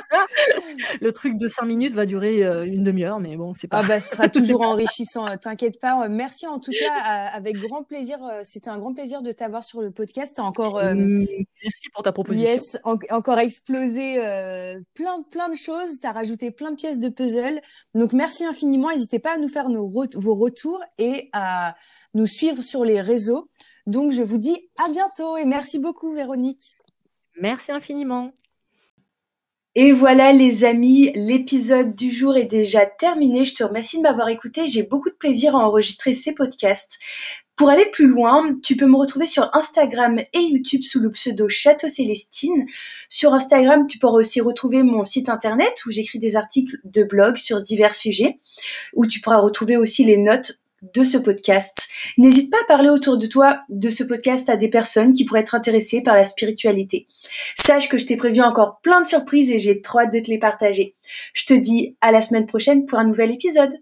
le truc de cinq minutes va durer euh, une demi-heure, mais bon, c'est pas. Ah bah, ce sera toujours enrichissant. Euh, t'inquiète pas. Euh, merci en tout cas, avec grand plaisir. C'était un grand plaisir de t'avoir sur le podcast. T'as encore. Mmh, merci pour ta proposition. Yes, en encore explosé plein, plein de choses. T'as rajouté plein de pièces de puzzle. Donc merci infiniment. N'hésitez pas à nous faire nos vos retours et à nous suivre sur les réseaux. Donc, je vous dis à bientôt et merci beaucoup, Véronique. Merci infiniment. Et voilà les amis, l'épisode du jour est déjà terminé. Je te remercie de m'avoir écouté. J'ai beaucoup de plaisir à enregistrer ces podcasts. Pour aller plus loin, tu peux me retrouver sur Instagram et YouTube sous le pseudo Château Célestine. Sur Instagram, tu pourras aussi retrouver mon site internet où j'écris des articles de blog sur divers sujets, où tu pourras retrouver aussi les notes de ce podcast. N'hésite pas à parler autour de toi de ce podcast à des personnes qui pourraient être intéressées par la spiritualité. Sache que je t'ai prévu encore plein de surprises et j'ai trop hâte de te les partager. Je te dis à la semaine prochaine pour un nouvel épisode.